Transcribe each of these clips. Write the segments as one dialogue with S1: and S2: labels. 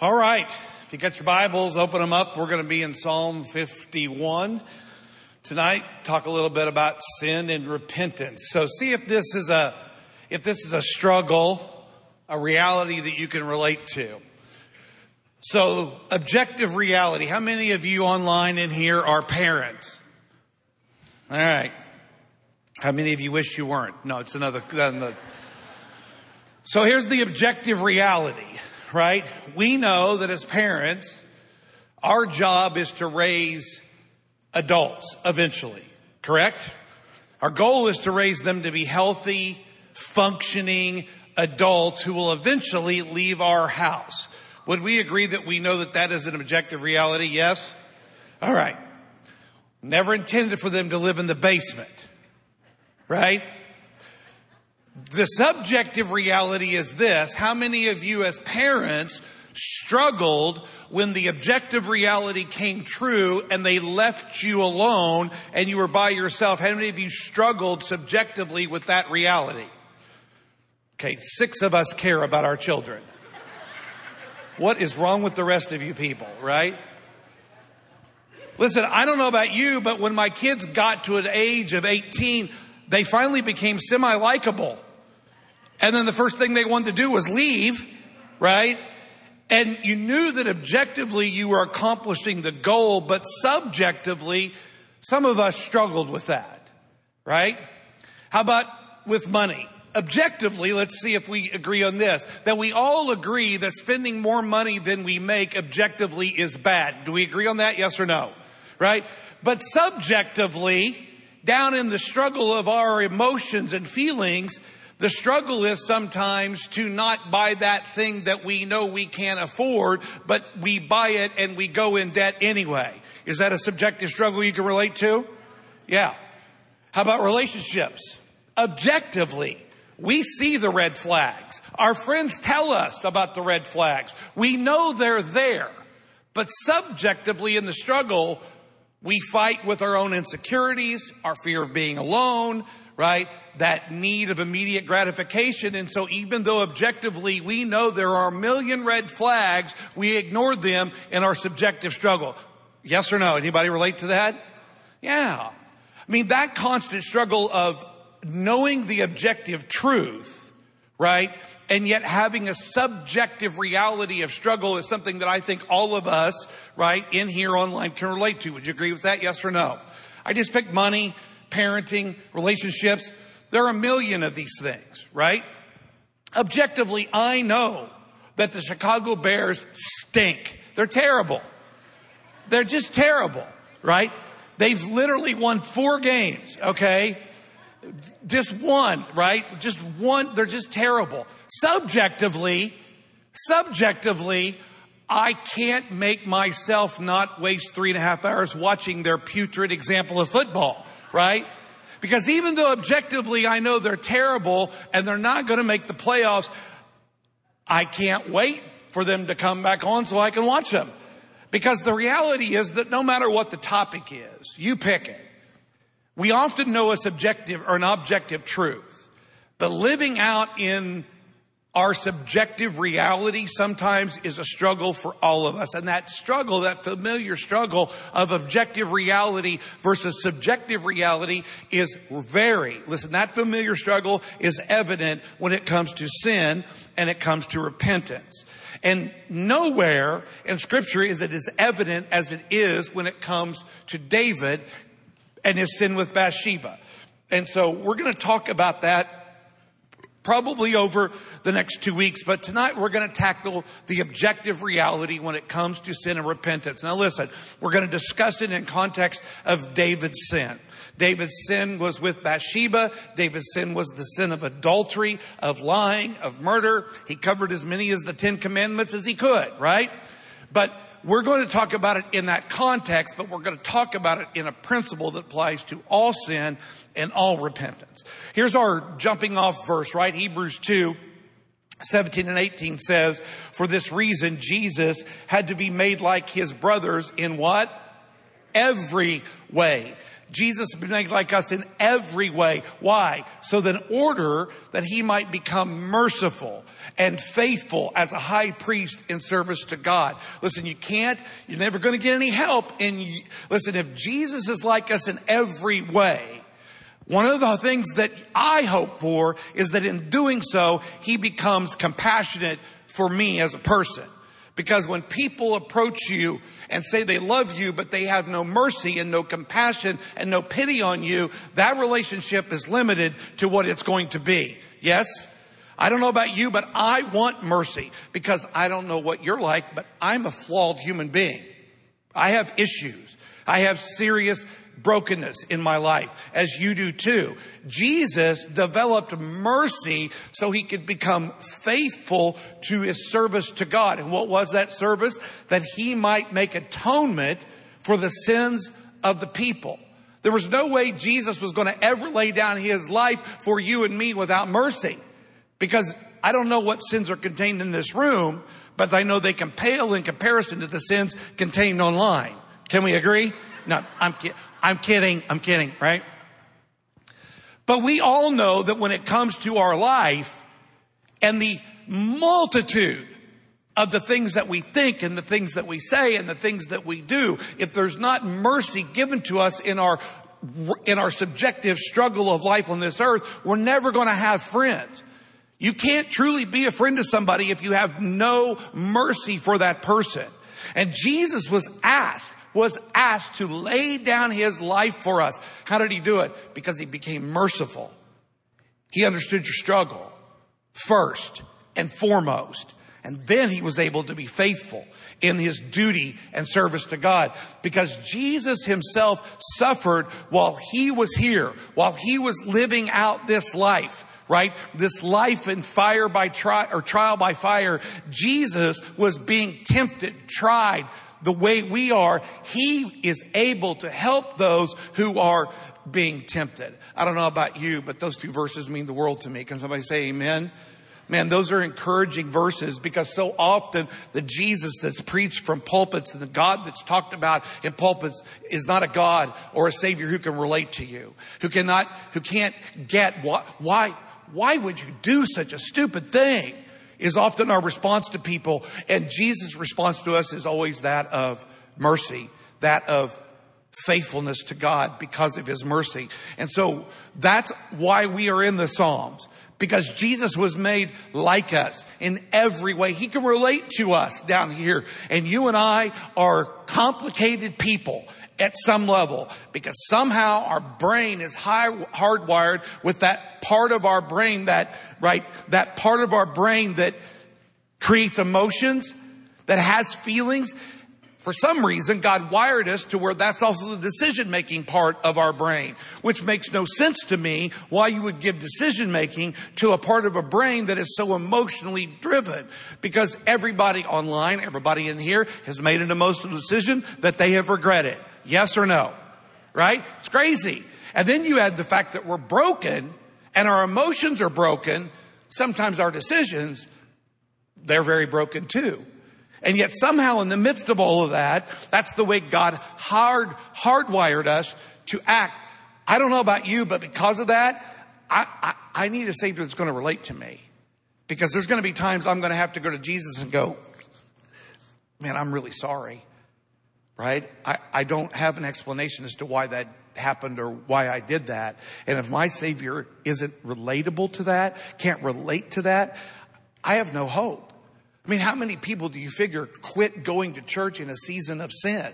S1: All right. If you got your Bibles, open them up. We're going to be in Psalm 51 tonight. Talk a little bit about sin and repentance. So see if this is a, if this is a struggle, a reality that you can relate to. So objective reality. How many of you online in here are parents? All right. How many of you wish you weren't? No, it's another, another. So here's the objective reality right? We know that as parents, our job is to raise adults eventually, correct? Our goal is to raise them to be healthy, functioning adults who will eventually leave our house. Would we agree that we know that that is an objective reality? Yes? All right. Never intended for them to live in the basement, right? The subjective reality is this. How many of you as parents struggled when the objective reality came true and they left you alone and you were by yourself? How many of you struggled subjectively with that reality? Okay, six of us care about our children. What is wrong with the rest of you people, right? Listen, I don't know about you, but when my kids got to an age of 18, they finally became semi-likable. And then the first thing they wanted to do was leave, right? And you knew that objectively you were accomplishing the goal, but subjectively, some of us struggled with that, right? How about with money? Objectively, let's see if we agree on this, that we all agree that spending more money than we make objectively is bad. Do we agree on that? Yes or no? Right? But subjectively, down in the struggle of our emotions and feelings, the struggle is sometimes to not buy that thing that we know we can't afford, but we buy it and we go in debt anyway. Is that a subjective struggle you can relate to? Yeah. How about relationships? Objectively, we see the red flags. Our friends tell us about the red flags. We know they're there. But subjectively in the struggle, we fight with our own insecurities, our fear of being alone, right? That need of immediate gratification. And so even though objectively we know there are a million red flags, we ignore them in our subjective struggle. Yes or no? Anybody relate to that? Yeah. I mean, that constant struggle of knowing the objective truth, right? And yet having a subjective reality of struggle is something that I think all of us, right, in here online can relate to. Would you agree with that? Yes or no? I just picked money parenting, relationships. There are a million of these things, right? Objectively, I know that the Chicago Bears stink. They're terrible. They're just terrible, right? They've literally won four games, okay? Just one, right? Just one. They're just terrible. Subjectively, subjectively, I can't make myself not waste three and a half hours watching their putrid example of football right? Because even though objectively I know they're terrible and they're not going to make the playoffs, I can't wait for them to come back on so I can watch them. Because the reality is that no matter what the topic is, you pick it. We often know a subjective or an objective truth, but living out in our subjective reality sometimes is a struggle for all of us. And that struggle, that familiar struggle of objective reality versus subjective reality is very, listen, that familiar struggle is evident when it comes to sin and it comes to repentance. And nowhere in scripture is it as evident as it is when it comes to David and his sin with Bathsheba. And so we're going to talk about that probably over the next two weeks. But tonight we're going to tackle the objective reality when it comes to sin and repentance. Now listen, we're going to discuss it in context of David's sin. David's sin was with Bathsheba. David's sin was the sin of adultery, of lying, of murder. He covered as many as the Ten Commandments as he could, right? But we're going to talk about it in that context, but we're going to talk about it in a principle that applies to all sin and all repentance. Here's our jumping off verse, right? Hebrews 2, 17 and 18 says, for this reason, Jesus had to be made like his brothers in what? every way. Jesus made like us in every way. Why? So that in order that he might become merciful and faithful as a high priest in service to God. Listen, you can't, you're never going to get any help in, listen, if Jesus is like us in every way, one of the things that I hope for is that in doing so, he becomes compassionate for me as a person. Because when people approach you and say they love you, but they have no mercy and no compassion and no pity on you, that relationship is limited to what it's going to be. Yes? I don't know about you, but I want mercy because I don't know what you're like, but I'm a flawed human being. I have issues. I have serious brokenness in my life, as you do too. Jesus developed mercy so he could become faithful to his service to God. And what was that service? That he might make atonement for the sins of the people. There was no way Jesus was going to ever lay down his life for you and me without mercy. Because I don't know what sins are contained in this room, but I know they can pale in comparison to the sins contained online. Can we agree? No, I'm, I'm kidding. I'm kidding, right? But we all know that when it comes to our life and the multitude of the things that we think and the things that we say and the things that we do, if there's not mercy given to us in our in our subjective struggle of life on this earth, we're never going to have friends. You can't truly be a friend to somebody if you have no mercy for that person. And Jesus was asked, was asked to lay down his life for us. How did he do it? Because he became merciful. He understood your struggle first and foremost. And then he was able to be faithful in his duty and service to God because Jesus himself suffered while he was here, while he was living out this life right? This life in fire by trial or trial by fire. Jesus was being tempted, tried, the way we are, He is able to help those who are being tempted. I don't know about you, but those two verses mean the world to me. Can somebody say amen? Man, those are encouraging verses because so often the Jesus that's preached from pulpits and the God that's talked about in pulpits is not a God or a Savior who can relate to you, who cannot, who can't get why, why, why would you do such a stupid thing? Is often our response to people. And Jesus' response to us is always that of mercy, that of faithfulness to God because of his mercy. And so that's why we are in the Psalms. Because Jesus was made like us in every way. He can relate to us down here. And you and I are complicated people at some level because somehow our brain is high, hardwired with that part of our brain that, right, that part of our brain that creates emotions, that has feelings. For some reason, God wired us to where that's also the decision making part of our brain, which makes no sense to me why you would give decision making to a part of a brain that is so emotionally driven. Because everybody online, everybody in here has made an emotional decision that they have regretted. Yes or no? Right? It's crazy. And then you add the fact that we're broken and our emotions are broken. Sometimes our decisions, they're very broken too. And yet somehow in the midst of all of that, that's the way God hard, hardwired us to act. I don't know about you, but because of that, I, I, I need a savior that's going to relate to me. Because there's going to be times I'm going to have to go to Jesus and go, man, I'm really sorry right? I, I don't have an explanation as to why that happened or why I did that. And if my Savior isn't relatable to that, can't relate to that, I have no hope. I mean, how many people do you figure quit going to church in a season of sin?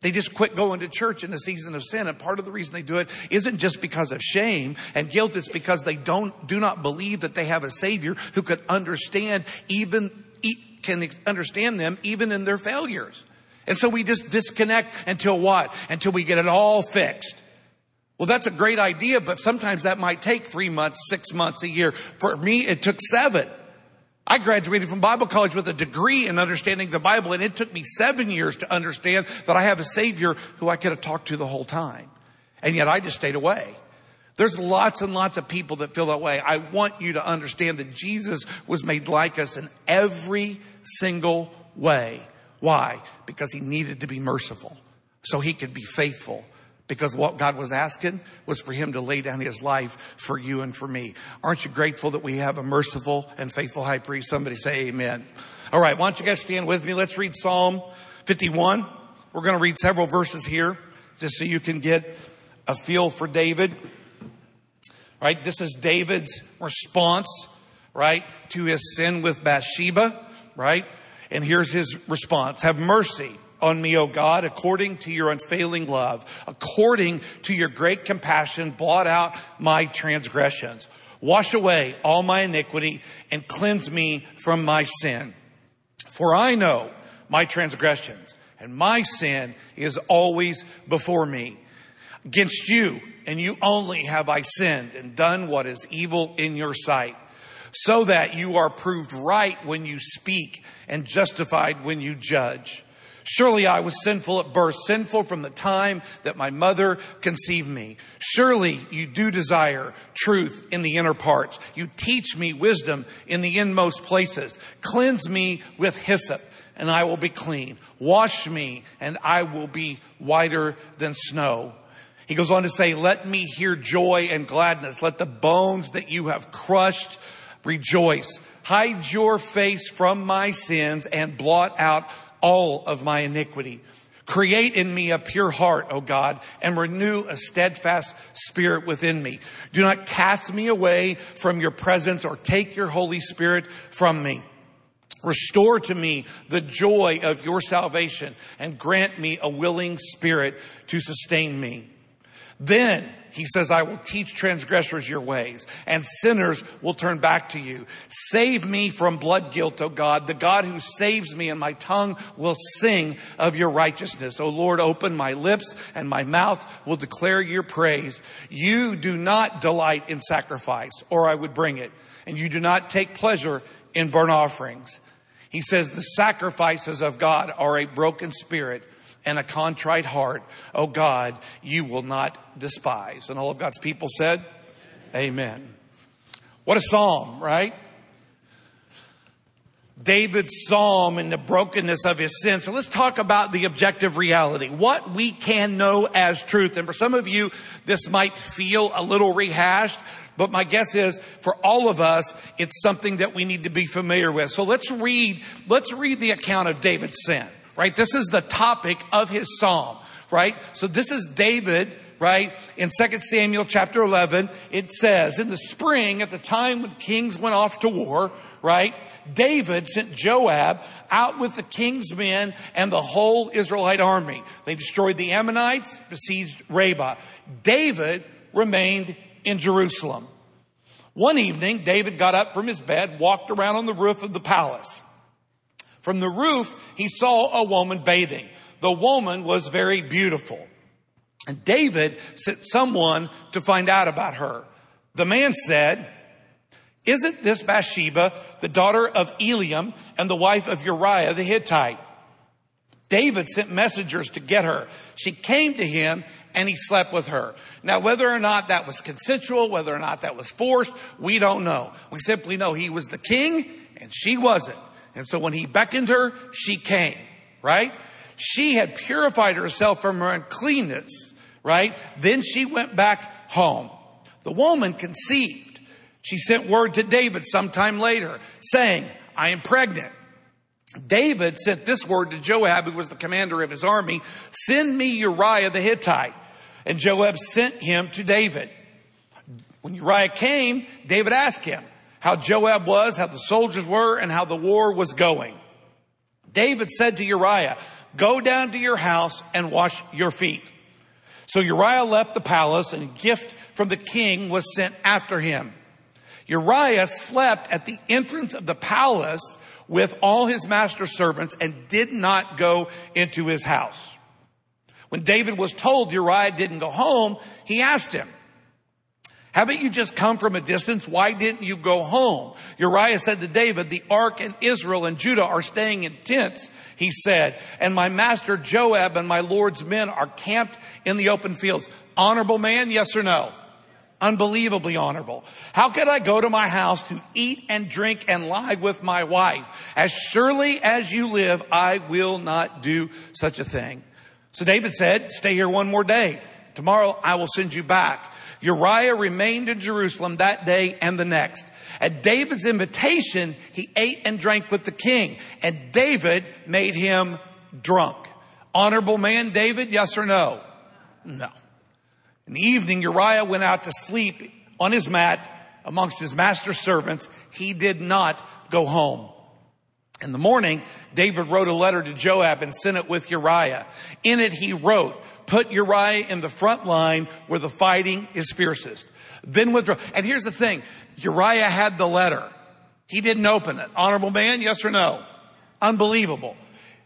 S1: They just quit going to church in the season of sin. And part of the reason they do it isn't just because of shame and guilt. It's because they don't, do not believe that they have a savior who could understand even, can understand them even in their failures. And so we just disconnect until what? Until we get it all fixed. Well, that's a great idea, but sometimes that might take three months, six months, a year. For me, it took seven. I graduated from Bible college with a degree in understanding the Bible, and it took me seven years to understand that I have a Savior who I could have talked to the whole time. And yet I just stayed away. There's lots and lots of people that feel that way. I want you to understand that Jesus was made like us in every single way. Why? Because he needed to be merciful so he could be faithful because what God was asking was for him to lay down his life for you and for me. Aren't you grateful that we have a merciful and faithful high priest? Somebody say amen. All right. Why don't you guys stand with me? Let's read Psalm 51. We're going to read several verses here just so you can get a feel for David. Right? This is David's response, right, to his sin with Bathsheba, right? And here's his response. Have mercy on me, O God, according to your unfailing love, according to your great compassion, blot out my transgressions. Wash away all my iniquity and cleanse me from my sin. For I know my transgressions and my sin is always before me. Against you and you only have I sinned and done what is evil in your sight so that you are proved right when you speak and justified when you judge. Surely I was sinful at birth, sinful from the time that my mother conceived me. Surely you do desire truth in the inner parts. You teach me wisdom in the inmost places. Cleanse me with hyssop and I will be clean. Wash me and I will be whiter than snow. He goes on to say, let me hear joy and gladness. Let the bones that you have crushed rejoice. Hide your face from my sins and blot out all of my iniquity. Create in me a pure heart, O God, and renew a steadfast spirit within me. Do not cast me away from your presence or take your Holy Spirit from me. Restore to me the joy of your salvation and grant me a willing spirit to sustain me. Then he says, I will teach transgressors your ways and sinners will turn back to you. Save me from blood guilt, O God, the God who saves me and my tongue will sing of your righteousness. O Lord, open my lips and my mouth will declare your praise. You do not delight in sacrifice or I would bring it and you do not take pleasure in burnt offerings. He says the sacrifices of God are a broken spirit and a contrite heart, oh God, you will not despise. And all of God's people said, Amen. What a psalm, right? David's psalm and the brokenness of his sin. So let's talk about the objective reality. What we can know as truth. And for some of you, this might feel a little rehashed, but my guess is for all of us, it's something that we need to be familiar with. So let's read, let's read the account of David's sin right? This is the topic of his psalm, right? So this is David, right? In 2 Samuel chapter 11, it says, in the spring, at the time when kings went off to war, right? David sent Joab out with the king's men and the whole Israelite army. They destroyed the Ammonites, besieged Rabbah. David remained in Jerusalem. One evening, David got up from his bed, walked around on the roof of the palace. From the roof, he saw a woman bathing. The woman was very beautiful. And David sent someone to find out about her. The man said, isn't this Bathsheba the daughter of Eliam and the wife of Uriah the Hittite? David sent messengers to get her. She came to him and he slept with her. Now, whether or not that was consensual, whether or not that was forced, we don't know. We simply know he was the king and she wasn't. And so when he beckoned her, she came, right? She had purified herself from her uncleanness, right? Then she went back home. The woman conceived. She sent word to David sometime later saying, I am pregnant. David sent this word to Joab, who was the commander of his army, send me Uriah the Hittite. And Joab sent him to David. When Uriah came, David asked him, how Joab was, how the soldiers were, and how the war was going. David said to Uriah, go down to your house and wash your feet. So Uriah left the palace and a gift from the king was sent after him. Uriah slept at the entrance of the palace with all his master's servants and did not go into his house. When David was told Uriah didn't go home, he asked him, haven't you just come from a distance? Why didn't you go home? Uriah said to David, the ark and Israel and Judah are staying in tents, he said, and my master Joab and my Lord's men are camped in the open fields. Honorable man, yes or no? Unbelievably honorable. How could I go to my house to eat and drink and lie with my wife? As surely as you live, I will not do such a thing. So David said, stay here one more day. Tomorrow I will send you back. Uriah remained in Jerusalem that day and the next. At David's invitation, he ate and drank with the king and David made him drunk. Honorable man, David, yes or no? No. In the evening, Uriah went out to sleep on his mat amongst his master's servants. He did not go home. In the morning, David wrote a letter to Joab and sent it with Uriah. In it, he wrote, put Uriah in the front line where the fighting is fiercest. Then withdraw. And here's the thing. Uriah had the letter. He didn't open it. Honorable man, yes or no? Unbelievable.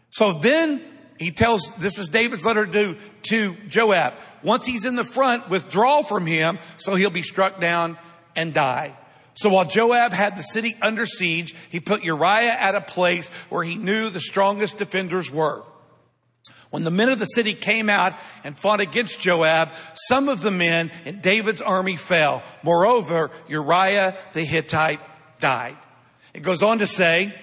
S1: So then he tells, this is David's letter to, to Joab. Once he's in the front, withdraw from him so he'll be struck down and die. So while Joab had the city under siege, he put Uriah at a place where he knew the strongest defenders were. When the men of the city came out and fought against Joab, some of the men in David's army fell. Moreover, Uriah the Hittite died. It goes on to say,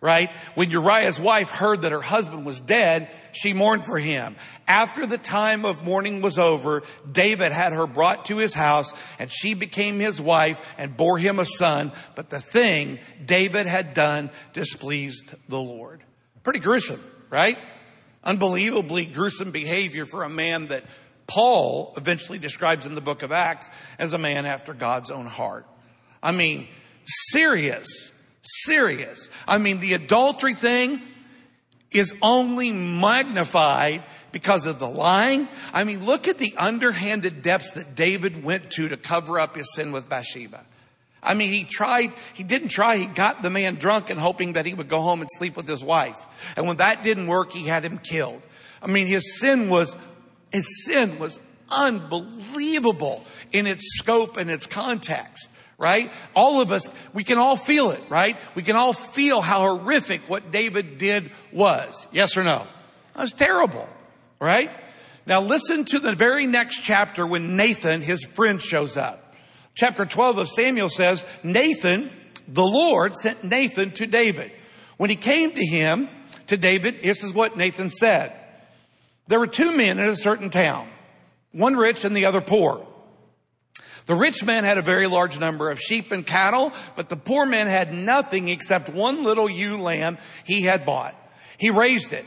S1: right? When Uriah's wife heard that her husband was dead, she mourned for him. After the time of mourning was over, David had her brought to his house and she became his wife and bore him a son. But the thing David had done displeased the Lord. Pretty gruesome, right? Unbelievably gruesome behavior for a man that Paul eventually describes in the book of Acts as a man after God's own heart. I mean, serious serious. I mean, the adultery thing is only magnified because of the lying. I mean, look at the underhanded depths that David went to to cover up his sin with Bathsheba. I mean, he tried, he didn't try, he got the man drunk and hoping that he would go home and sleep with his wife. And when that didn't work, he had him killed. I mean, his sin was, his sin was unbelievable in its scope and its context right? All of us, we can all feel it, right? We can all feel how horrific what David did was. Yes or no? That was terrible, right? Now listen to the very next chapter when Nathan, his friend, shows up. Chapter 12 of Samuel says, Nathan, the Lord sent Nathan to David. When he came to him, to David, this is what Nathan said. There were two men in a certain town, one rich and the other poor. The rich man had a very large number of sheep and cattle, but the poor man had nothing except one little ewe lamb he had bought. He raised it,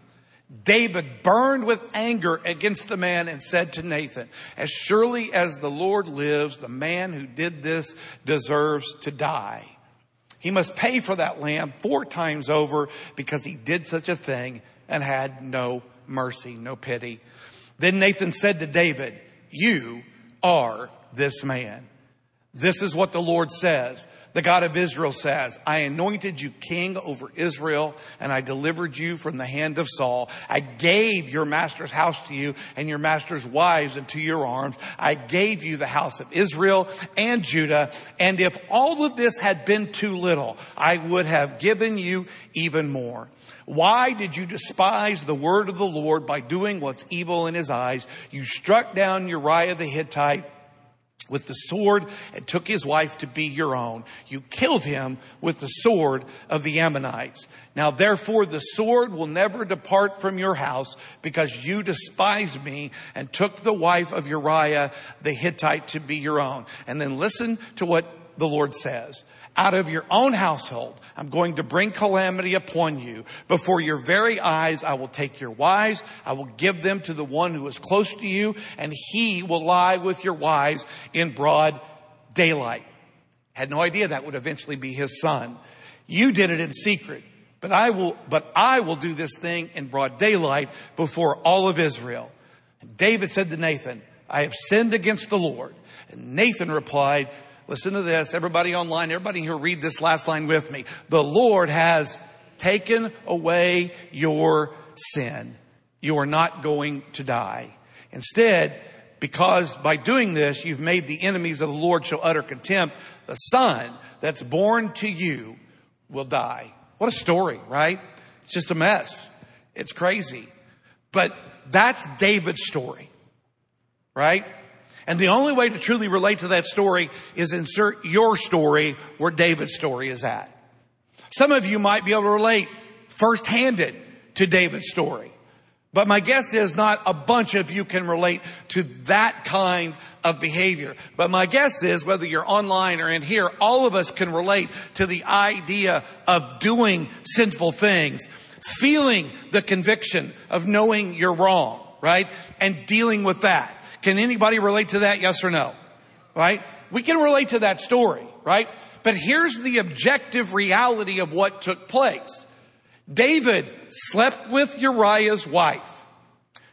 S1: David burned with anger against the man and said to Nathan, as surely as the Lord lives, the man who did this deserves to die. He must pay for that lamb four times over because he did such a thing and had no mercy, no pity. Then Nathan said to David, you are this man. This is what the Lord says. The God of Israel says, I anointed you king over Israel and I delivered you from the hand of Saul. I gave your master's house to you and your master's wives into your arms. I gave you the house of Israel and Judah. And if all of this had been too little, I would have given you even more. Why did you despise the word of the Lord by doing what's evil in his eyes? You struck down Uriah the Hittite with the sword and took his wife to be your own. You killed him with the sword of the Ammonites. Now therefore the sword will never depart from your house because you despised me and took the wife of Uriah the Hittite to be your own. And then listen to what the Lord says out of your own household. I'm going to bring calamity upon you. Before your very eyes, I will take your wives. I will give them to the one who is close to you and he will lie with your wives in broad daylight. Had no idea that would eventually be his son. You did it in secret, but I will, but I will do this thing in broad daylight before all of Israel. And David said to Nathan, I have sinned against the Lord. And Nathan replied, Listen to this. Everybody online, everybody here read this last line with me. The Lord has taken away your sin. You are not going to die. Instead, because by doing this, you've made the enemies of the Lord show utter contempt. The son that's born to you will die. What a story, right? It's just a mess. It's crazy. But that's David's story, right? And the only way to truly relate to that story is insert your story where David's story is at. Some of you might be able to relate first-handed to David's story. But my guess is not a bunch of you can relate to that kind of behavior. But my guess is whether you're online or in here, all of us can relate to the idea of doing sinful things, feeling the conviction of knowing you're wrong, right? And dealing with that. Can anybody relate to that? Yes or no? Right? We can relate to that story, right? But here's the objective reality of what took place. David slept with Uriah's wife.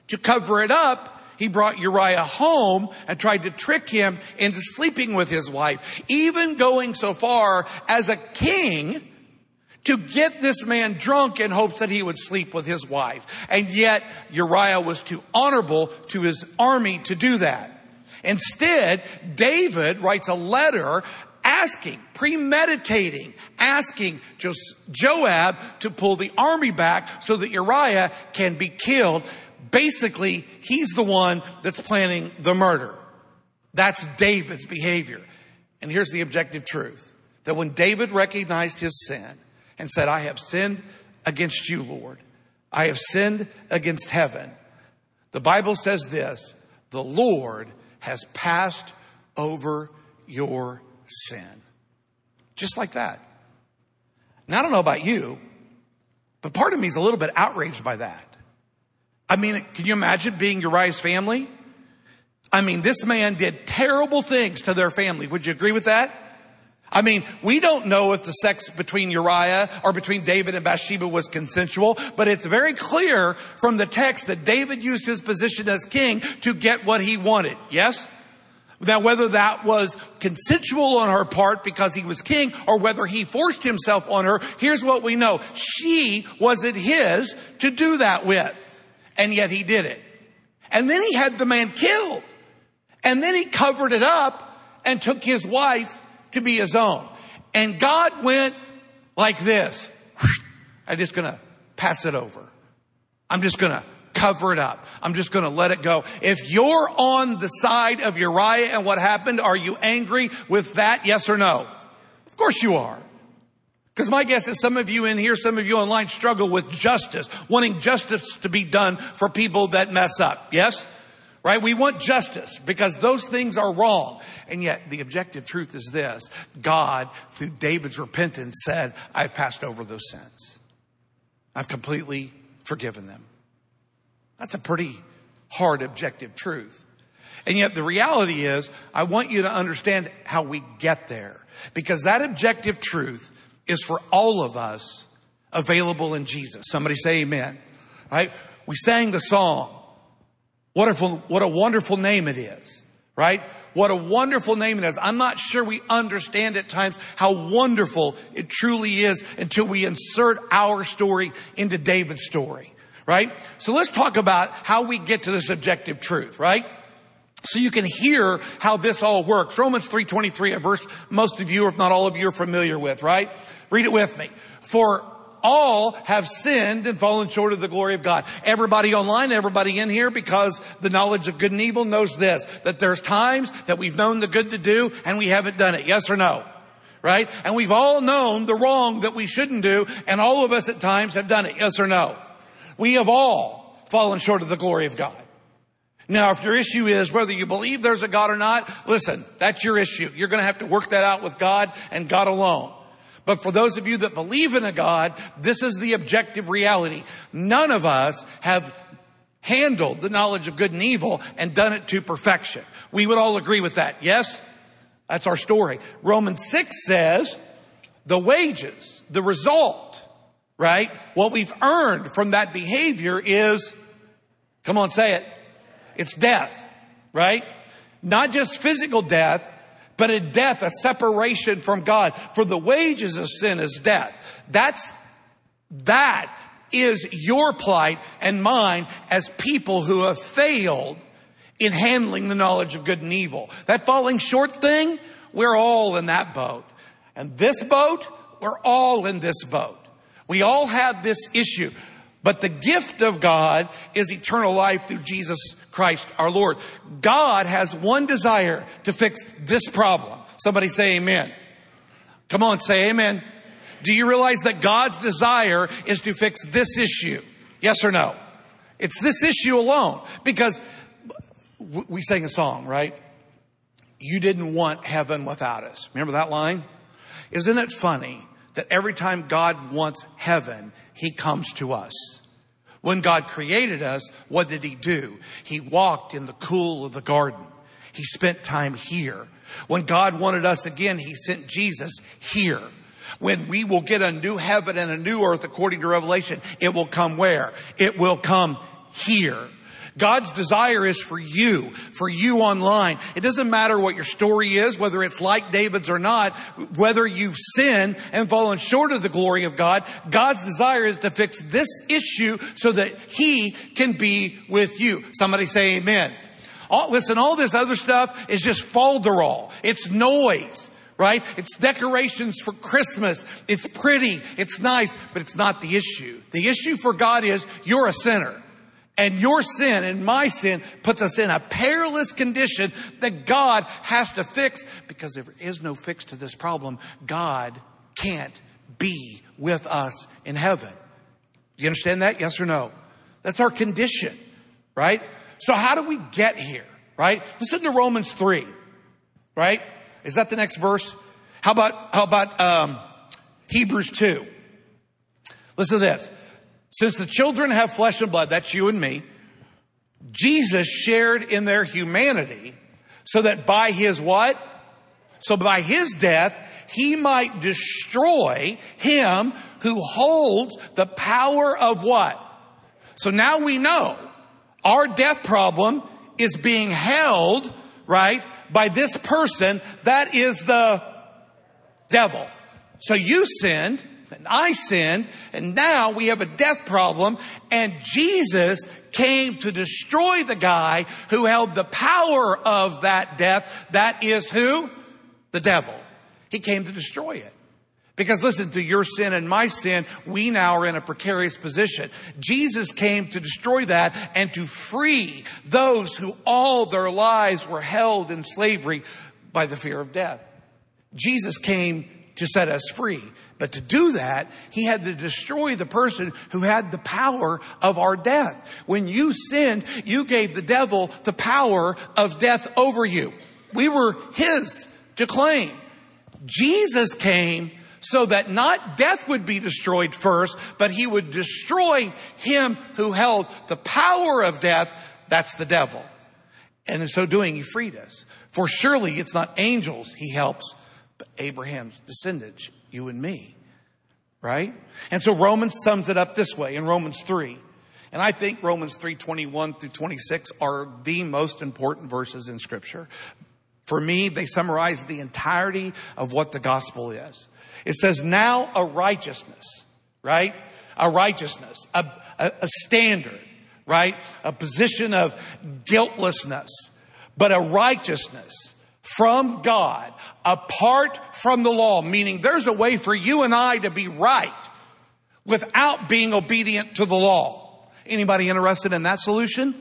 S1: To cover it up, he brought Uriah home and tried to trick him into sleeping with his wife, even going so far as a king to get this man drunk in hopes that he would sleep with his wife. And yet Uriah was too honorable to his army to do that. Instead, David writes a letter asking, premeditating, asking Joab to pull the army back so that Uriah can be killed. Basically, he's the one that's planning the murder. That's David's behavior. And here's the objective truth that when David recognized his sin and said, I have sinned against you, Lord, I have sinned against heaven, the Bible says this the Lord has passed over your sin. Just like that. Now, I don't know about you, but part of me is a little bit outraged by that. I mean, can you imagine being Uriah's family? I mean, this man did terrible things to their family. Would you agree with that? I mean, we don't know if the sex between Uriah or between David and Bathsheba was consensual, but it's very clear from the text that David used his position as king to get what he wanted. Yes? Now, whether that was consensual on her part because he was king or whether he forced himself on her, here's what we know. She wasn't his to do that with. And yet he did it. And then he had the man killed. And then he covered it up and took his wife to be his own. And God went like this. I'm just gonna pass it over. I'm just gonna cover it up. I'm just to let it go. If you're on the side of Uriah and what happened, are you angry with that? Yes or no? Of course you are. Because my guess is some of you in here, some of you online struggle with justice, wanting justice to be done for people that mess up. Yes? Right? We want justice because those things are wrong. And yet the objective truth is this. God, through David's repentance, said, I've passed over those sins. I've completely forgiven them. That's a pretty hard objective truth. And yet the reality is, I want you to understand how we get there. Because that objective truth is for all of us available in Jesus. Somebody say amen. Right? We sang the song. Wonderful, what a wonderful name it is. Right? What a wonderful name it is. I'm not sure we understand at times how wonderful it truly is until we insert our story into David's story right? So let's talk about how we get to this objective truth, right? So you can hear how this all works. Romans 3.23, a verse most of you, if not all of you, are familiar with, right? Read it with me. For all have sinned and fallen short of the glory of God. Everybody online, everybody in here, because the knowledge of good and evil knows this, that there's times that we've known the good to do and we haven't done it. Yes or no? Right? And we've all known the wrong that we shouldn't do and all of us at times have done it. Yes or no? We have all fallen short of the glory of God. Now, if your issue is whether you believe there's a God or not, listen, that's your issue. You're going to have to work that out with God and God alone. But for those of you that believe in a God, this is the objective reality. None of us have handled the knowledge of good and evil and done it to perfection. We would all agree with that. Yes? That's our story. Romans 6 says the wages, the result right? What we've earned from that behavior is, come on, say it. It's death, right? Not just physical death, but a death, a separation from God. For the wages of sin is death. That's, that is your plight and mine as people who have failed in handling the knowledge of good and evil. That falling short thing, we're all in that boat. And this boat, we're all in this boat. We all have this issue. But the gift of God is eternal life through Jesus Christ our Lord. God has one desire to fix this problem. Somebody say amen. Come on, say amen. Do you realize that God's desire is to fix this issue? Yes or no? It's this issue alone. Because we sang a song, right? You didn't want heaven without us. Remember that line? Isn't it funny that every time God wants heaven, He comes to us? When God created us, what did He do? He walked in the cool of the garden. He spent time here. When God wanted us again, He sent Jesus here. When we will get a new heaven and a new earth according to Revelation, it will come where? It will come here. God's desire is for you, for you online. It doesn't matter what your story is, whether it's like David's or not, whether you've sinned and fallen short of the glory of God. God's desire is to fix this issue so that He can be with you. Somebody say amen. All, listen, all this other stuff is just falderall. It's noise right? It's decorations for Christmas. It's pretty. It's nice, but it's not the issue. The issue for God is you're a sinner. And your sin and my sin puts us in a perilous condition that God has to fix because there is no fix to this problem. God can't be with us in heaven. Do you understand that? Yes or no? That's our condition, right? So how do we get here, right? Listen to Romans 3, right? Is that the next verse? How about, how about, um, Hebrews 2? Listen to this. Since the children have flesh and blood, that's you and me, Jesus shared in their humanity so that by his what? So by his death, he might destroy him who holds the power of what? So now we know our death problem is being held, right, by this person that is the devil. So you sinned, and I sinned, and now we have a death problem, and Jesus came to destroy the guy who held the power of that death. That is who? The devil. He came to destroy it. Because listen, to your sin and my sin, we now are in a precarious position. Jesus came to destroy that and to free those who all their lives were held in slavery by the fear of death. Jesus came to set us free. But to do that, he had to destroy the person who had the power of our death. When you sinned, you gave the devil the power of death over you. We were his to claim. Jesus came so that not death would be destroyed first, but he would destroy him who held the power of death. That's the devil. And in so doing, he freed us. For surely it's not angels he helps, Abraham's descendants, you and me. Right? And so Romans sums it up this way in Romans 3. And I think Romans 3, 21 through 26 are the most important verses in scripture. For me, they summarize the entirety of what the gospel is. It says, now a righteousness, right? A righteousness, a, a, a standard, right? A position of guiltlessness, but a righteousness from God apart from the law, meaning there's a way for you and I to be right without being obedient to the law. Anybody interested in that solution?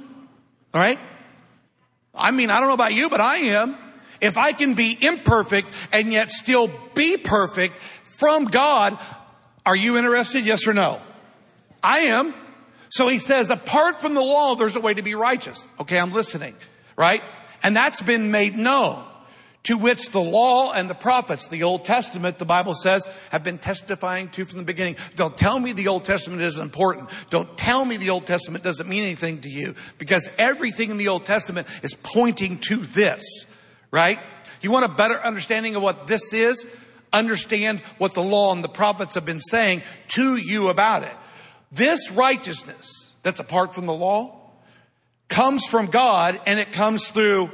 S1: All right. I mean, I don't know about you, but I am. If I can be imperfect and yet still be perfect from God, are you interested? Yes or no? I am. So he says, apart from the law, there's a way to be righteous. Okay, I'm listening, right? And that's been made known to which the law and the prophets, the Old Testament, the Bible says, have been testifying to from the beginning. Don't tell me the Old Testament isn't important. Don't tell me the Old Testament doesn't mean anything to you because everything in the Old Testament is pointing to this, right? You want a better understanding of what this is? Understand what the law and the prophets have been saying to you about it. This righteousness that's apart from the law comes from God and it comes through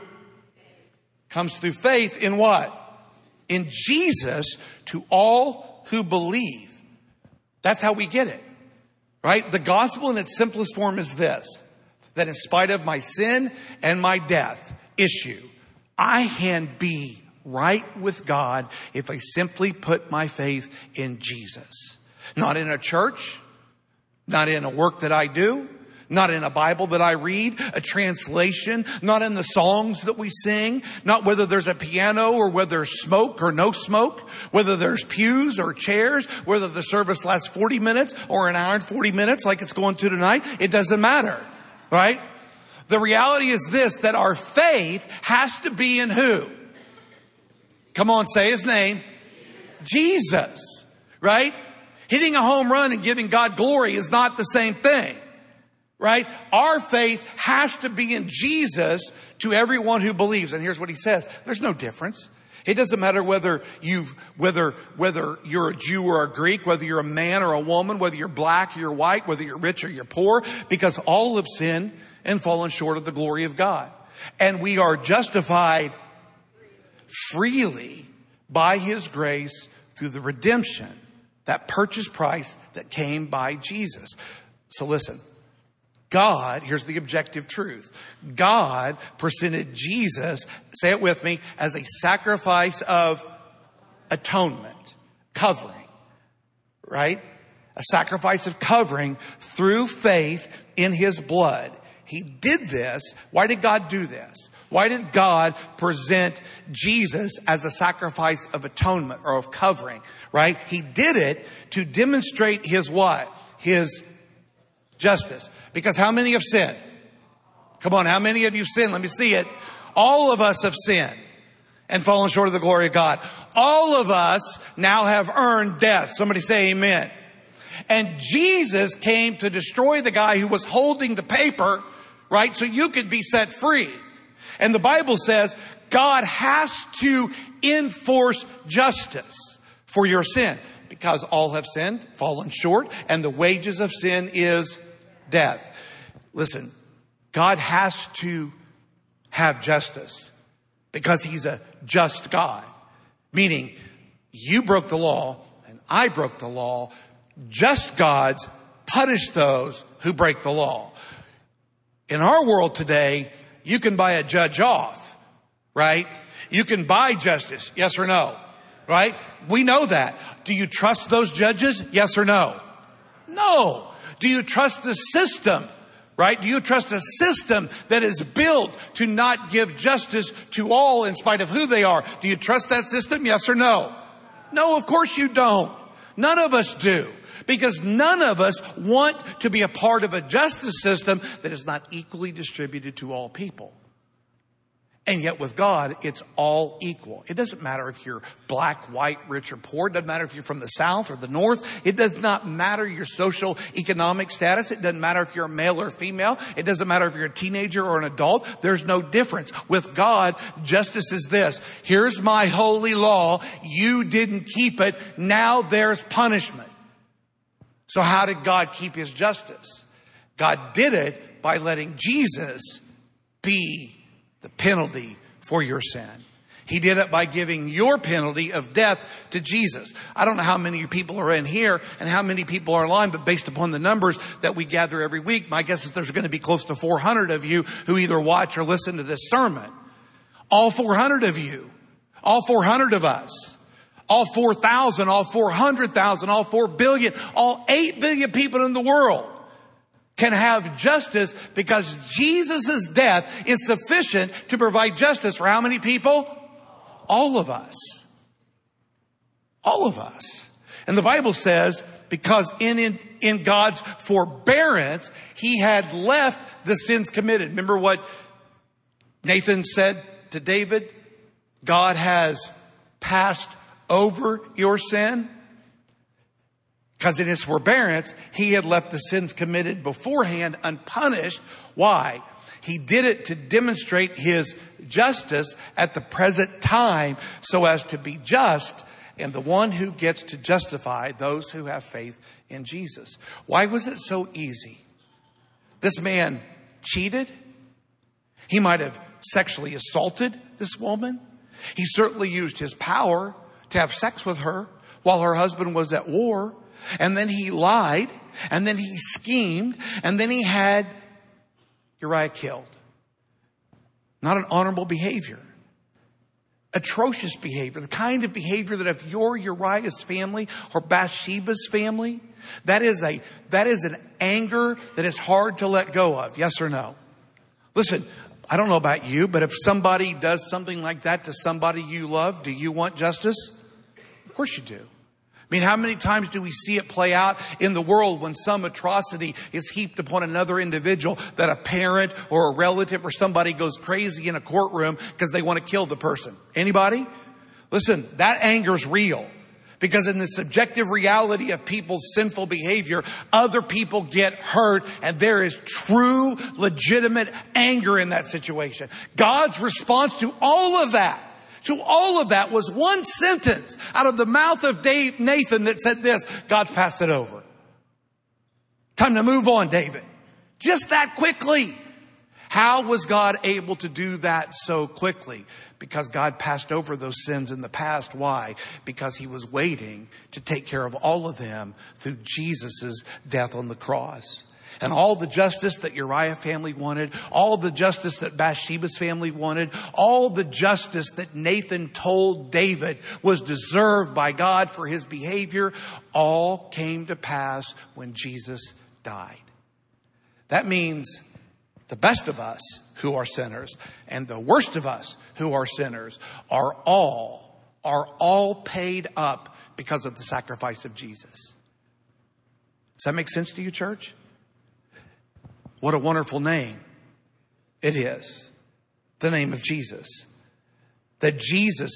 S1: comes through faith in what? In Jesus to all who believe. That's how we get it. Right? The gospel in its simplest form is this, that in spite of my sin and my death issue, I can be right with God if I simply put my faith in Jesus. Not in a church, not in a work that I do, not in a Bible that I read, a translation, not in the songs that we sing, not whether there's a piano or whether there's smoke or no smoke, whether there's pews or chairs, whether the service lasts 40 minutes or an hour and 40 minutes like it's going to tonight. It doesn't matter, right? The reality is this, that our faith has to be in who? Come on, say his name. Jesus, right? Hitting a home run and giving God glory is not the same thing right? Our faith has to be in Jesus to everyone who believes. And here's what he says. There's no difference. It doesn't matter whether you've, whether, whether you're a Jew or a Greek, whether you're a man or a woman, whether you're black or you're white, whether you're rich or you're poor, because all have sinned and fallen short of the glory of God. And we are justified freely by His grace through the redemption, that purchase price that came by Jesus. So listen, God, here's the objective truth. God presented Jesus, say it with me, as a sacrifice of atonement, covering, right? A sacrifice of covering through faith in his blood. He did this. Why did God do this? Why did God present Jesus as a sacrifice of atonement or of covering, right? He did it to demonstrate his what? His justice. Because how many have sinned? Come on, how many of you sinned? Let me see it. All of us have sinned and fallen short of the glory of God. All of us now have earned death. Somebody say amen. And Jesus came to destroy the guy who was holding the paper, right? So you could be set free. And the Bible says God has to enforce justice for your sin because all have sinned, fallen short, and the wages of sin is death. Listen, God has to have justice because he's a just God. Meaning, you broke the law and I broke the law. Just gods punish those who break the law. In our world today, you can buy a judge off, right? You can buy justice, yes or no, right? We know that. Do you trust those judges? Yes or no? No. Do you trust the system? Right? Do you trust a system that is built to not give justice to all in spite of who they are? Do you trust that system? Yes or no? No, of course you don't. None of us do. Because none of us want to be a part of a justice system that is not equally distributed to all people. And yet with God, it's all equal. It doesn't matter if you're black, white, rich, or poor. It doesn't matter if you're from the south or the north. It does not matter your social economic status. It doesn't matter if you're a male or female. It doesn't matter if you're a teenager or an adult. There's no difference. With God, justice is this. Here's my holy law. You didn't keep it. Now there's punishment. So how did God keep his justice? God did it by letting Jesus be the penalty for your sin. He did it by giving your penalty of death to Jesus. I don't know how many people are in here and how many people are online, but based upon the numbers that we gather every week, my guess is there's going to be close to 400 of you who either watch or listen to this sermon. All 400 of you. All 400 of us. All 4,000, all 400,000, all 4 billion, all 8 billion people in the world can have justice because Jesus' death is sufficient to provide justice for how many people? All of us. All of us. And the Bible says, because in, in, in God's forbearance, He had left the sins committed. Remember what Nathan said to David? God has passed over your sin. Because in his forbearance, he had left the sins committed beforehand unpunished. Why? He did it to demonstrate his justice at the present time so as to be just and the one who gets to justify those who have faith in Jesus. Why was it so easy? This man cheated. He might have sexually assaulted this woman. He certainly used his power to have sex with her while her husband was at war. And then he lied, and then he schemed, and then he had Uriah killed. Not an honorable behavior. Atrocious behavior, the kind of behavior that if you're Uriah's family or Bathsheba's family, that is a, that is an anger that is hard to let go of. Yes or no? Listen, I don't know about you, but if somebody does something like that to somebody you love, do you want justice? Of course you do. I mean, how many times do we see it play out in the world when some atrocity is heaped upon another individual that a parent or a relative or somebody goes crazy in a courtroom because they want to kill the person? Anybody? Listen, that anger is real. Because in the subjective reality of people's sinful behavior, other people get hurt and there is true, legitimate anger in that situation. God's response to all of that, to all of that was one sentence out of the mouth of Dave, Nathan that said this, God's passed it over. Time to move on, David. Just that quickly. How was God able to do that so quickly? Because God passed over those sins in the past. Why? Because he was waiting to take care of all of them through Jesus' death on the cross. And all the justice that Uriah family wanted, all the justice that Bathsheba's family wanted, all the justice that Nathan told David was deserved by God for his behavior, all came to pass when Jesus died. That means the best of us who are sinners and the worst of us who are sinners are all, are all paid up because of the sacrifice of Jesus. Does that make sense to you, church? What a wonderful name it is. The name of Jesus. That Jesus,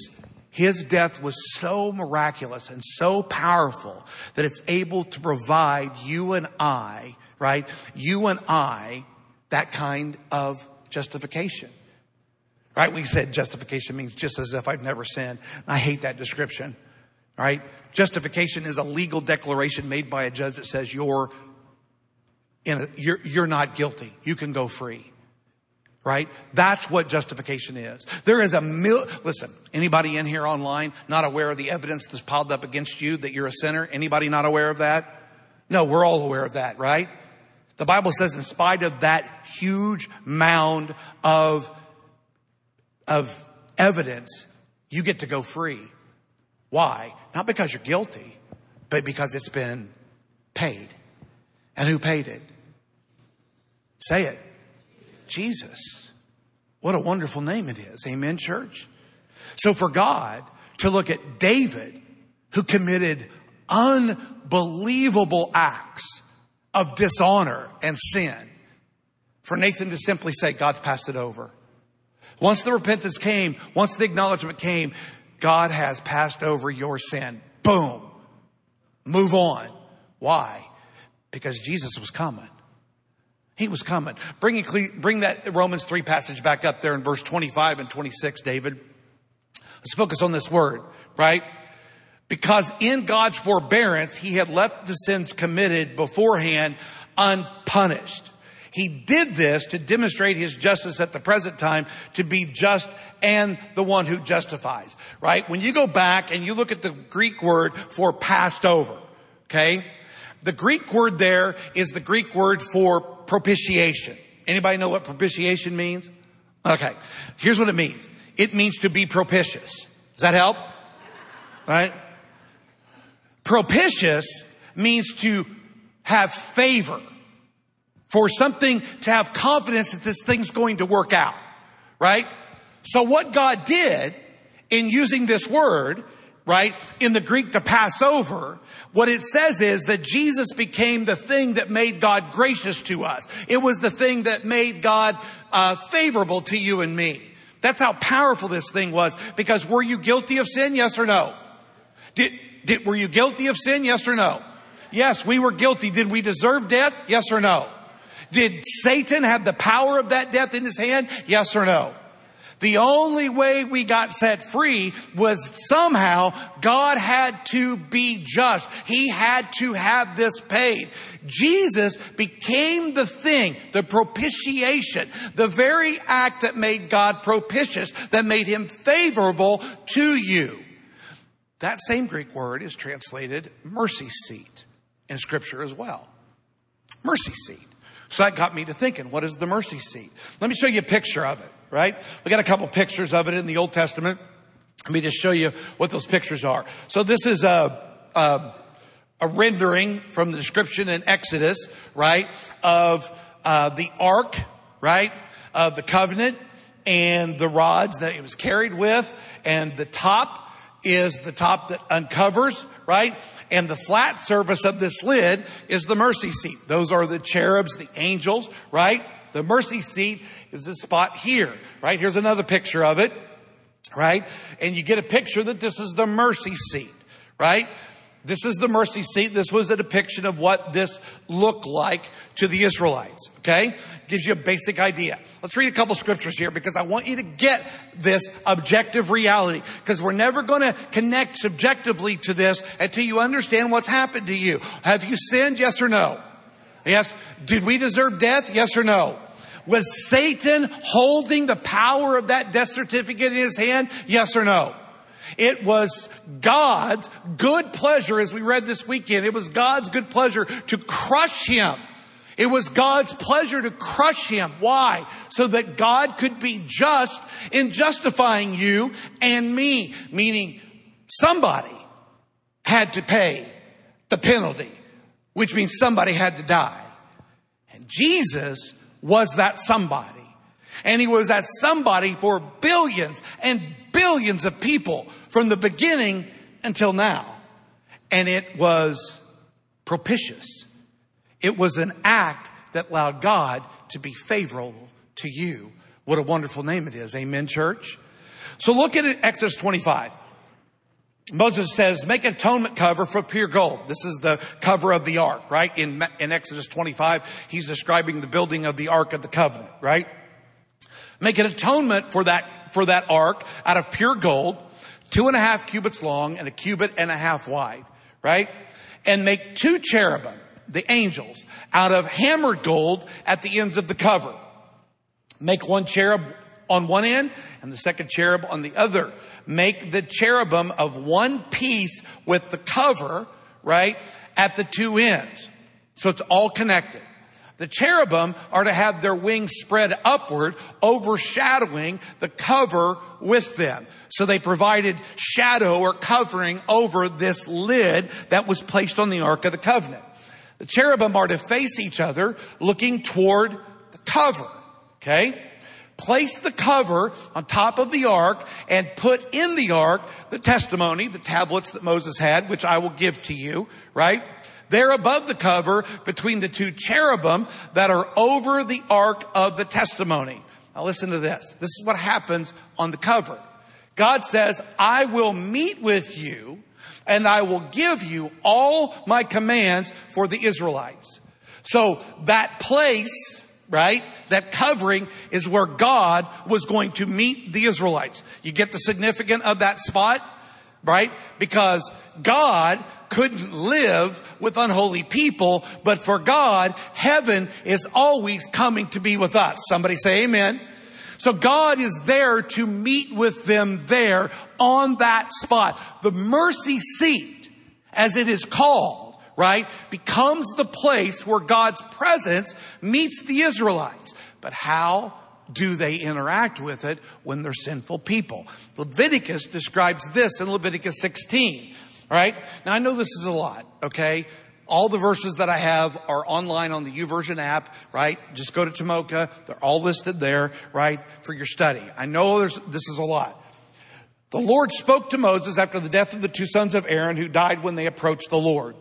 S1: his death was so miraculous and so powerful that it's able to provide you and I, right? You and I that kind of justification. Right? We said justification means just as if I've never sinned. I hate that description. Right? Justification is a legal declaration made by a judge that says you're in a, you're, you're not guilty. You can go free. Right? That's what justification is. There is a mil, listen, anybody in here online not aware of the evidence that's piled up against you that you're a sinner? Anybody not aware of that? No, we're all aware of that, right? The Bible says in spite of that huge mound of, of evidence, you get to go free. Why? Not because you're guilty, but because it's been paid. And who paid it? Say it. Jesus. What a wonderful name it is. Amen, church. So for God to look at David, who committed unbelievable acts, of dishonor and sin for Nathan to simply say, God's passed it over. Once the repentance came, once the acknowledgement came, God has passed over your sin. Boom. Move on. Why? Because Jesus was coming. He was coming. Bring, bring that Romans 3 passage back up there in verse 25 and 26, David. Let's focus on this word, right? Because in God's forbearance, he had left the sins committed beforehand unpunished. He did this to demonstrate his justice at the present time to be just and the one who justifies, right? When you go back and you look at the Greek word for passed over, okay? The Greek word there is the Greek word for propitiation. Anybody know what propitiation means? Okay. Here's what it means. It means to be propitious. Does that help? Right? Propitious means to have favor for something to have confidence that this thing's going to work out, right? So what God did in using this word, right, in the Greek to pass over, what it says is that Jesus became the thing that made God gracious to us. It was the thing that made God uh, favorable to you and me. That's how powerful this thing was. Because were you guilty of sin? Yes or no? Did, did, were you guilty of sin? Yes or no? Yes, we were guilty. Did we deserve death? Yes or no? Did Satan have the power of that death in his hand? Yes or no? The only way we got set free was somehow God had to be just. He had to have this paid. Jesus became the thing, the propitiation, the very act that made God propitious, that made him favorable to you. That same Greek word is translated mercy seat. in scripture as well. Mercy seat. So that got me to thinking, what is the mercy seat? Let me show you a picture of it, right? We got a couple pictures of it in the Old Testament. Let me just show you what those pictures are. So this is a, a, a rendering from the description in Exodus, right, of uh, the ark, right, of the covenant and the rods that it was carried with, and the top is the top that uncovers, right? And the flat surface of this lid is the mercy seat. Those are the cherubs, the angels, right? The mercy seat is this spot here, right? Here's another picture of it, right? And you get a picture that this is the mercy seat, right? This is the mercy seat. This was a depiction of what this looked like to the Israelites. Okay? Gives you a basic idea. Let's read a couple scriptures here because I want you to get this objective reality because we're never going to connect subjectively to this until you understand what's happened to you. Have you sinned? Yes or no? Yes. Did we deserve death? Yes or no? Was Satan holding the power of that death certificate in his hand? Yes or no? It was God's good pleasure, as we read this weekend, it was God's good pleasure to crush him. It was God's pleasure to crush him. Why? So that God could be just in justifying you and me. Meaning somebody had to pay the penalty, which means somebody had to die. And Jesus was that somebody. And he was that somebody for billions and billions of people from the beginning until now. And it was propitious. It was an act that allowed God to be favorable to you. What a wonderful name it is. Amen, church. So look at Exodus 25. Moses says, make an atonement cover for pure gold. This is the cover of the ark, right? In, in Exodus 25, he's describing the building of the ark of the covenant, right? Make an atonement for that, for that ark out of pure gold two and a half cubits long and a cubit and a half wide, right? And make two cherubim, the angels, out of hammered gold at the ends of the cover. Make one cherub on one end and the second cherub on the other. Make the cherubim of one piece with the cover, right, at the two ends. So it's all connected. The cherubim are to have their wings spread upward, overshadowing the cover with them. So they provided shadow or covering over this lid that was placed on the Ark of the Covenant. The cherubim are to face each other, looking toward the cover. Okay? Place the cover on top of the ark and put in the ark the testimony, the tablets that Moses had, which I will give to you, right? They're above the cover between the two cherubim that are over the ark of the testimony. Now listen to this. This is what happens on the cover. God says, I will meet with you and I will give you all my commands for the Israelites. So that place, right, that covering is where God was going to meet the Israelites. You get the significance of that spot? right? Because God couldn't live with unholy people, but for God, heaven is always coming to be with us. Somebody say amen. So God is there to meet with them there on that spot. The mercy seat, as it is called, right, becomes the place where God's presence meets the Israelites. But how do they interact with it when they're sinful people? Leviticus describes this in Leviticus 16, right? Now I know this is a lot, okay? All the verses that I have are online on the YouVersion app, right? Just go to Tomoka. They're all listed there, right? For your study. I know this is a lot. The Lord spoke to Moses after the death of the two sons of Aaron who died when they approached the Lord.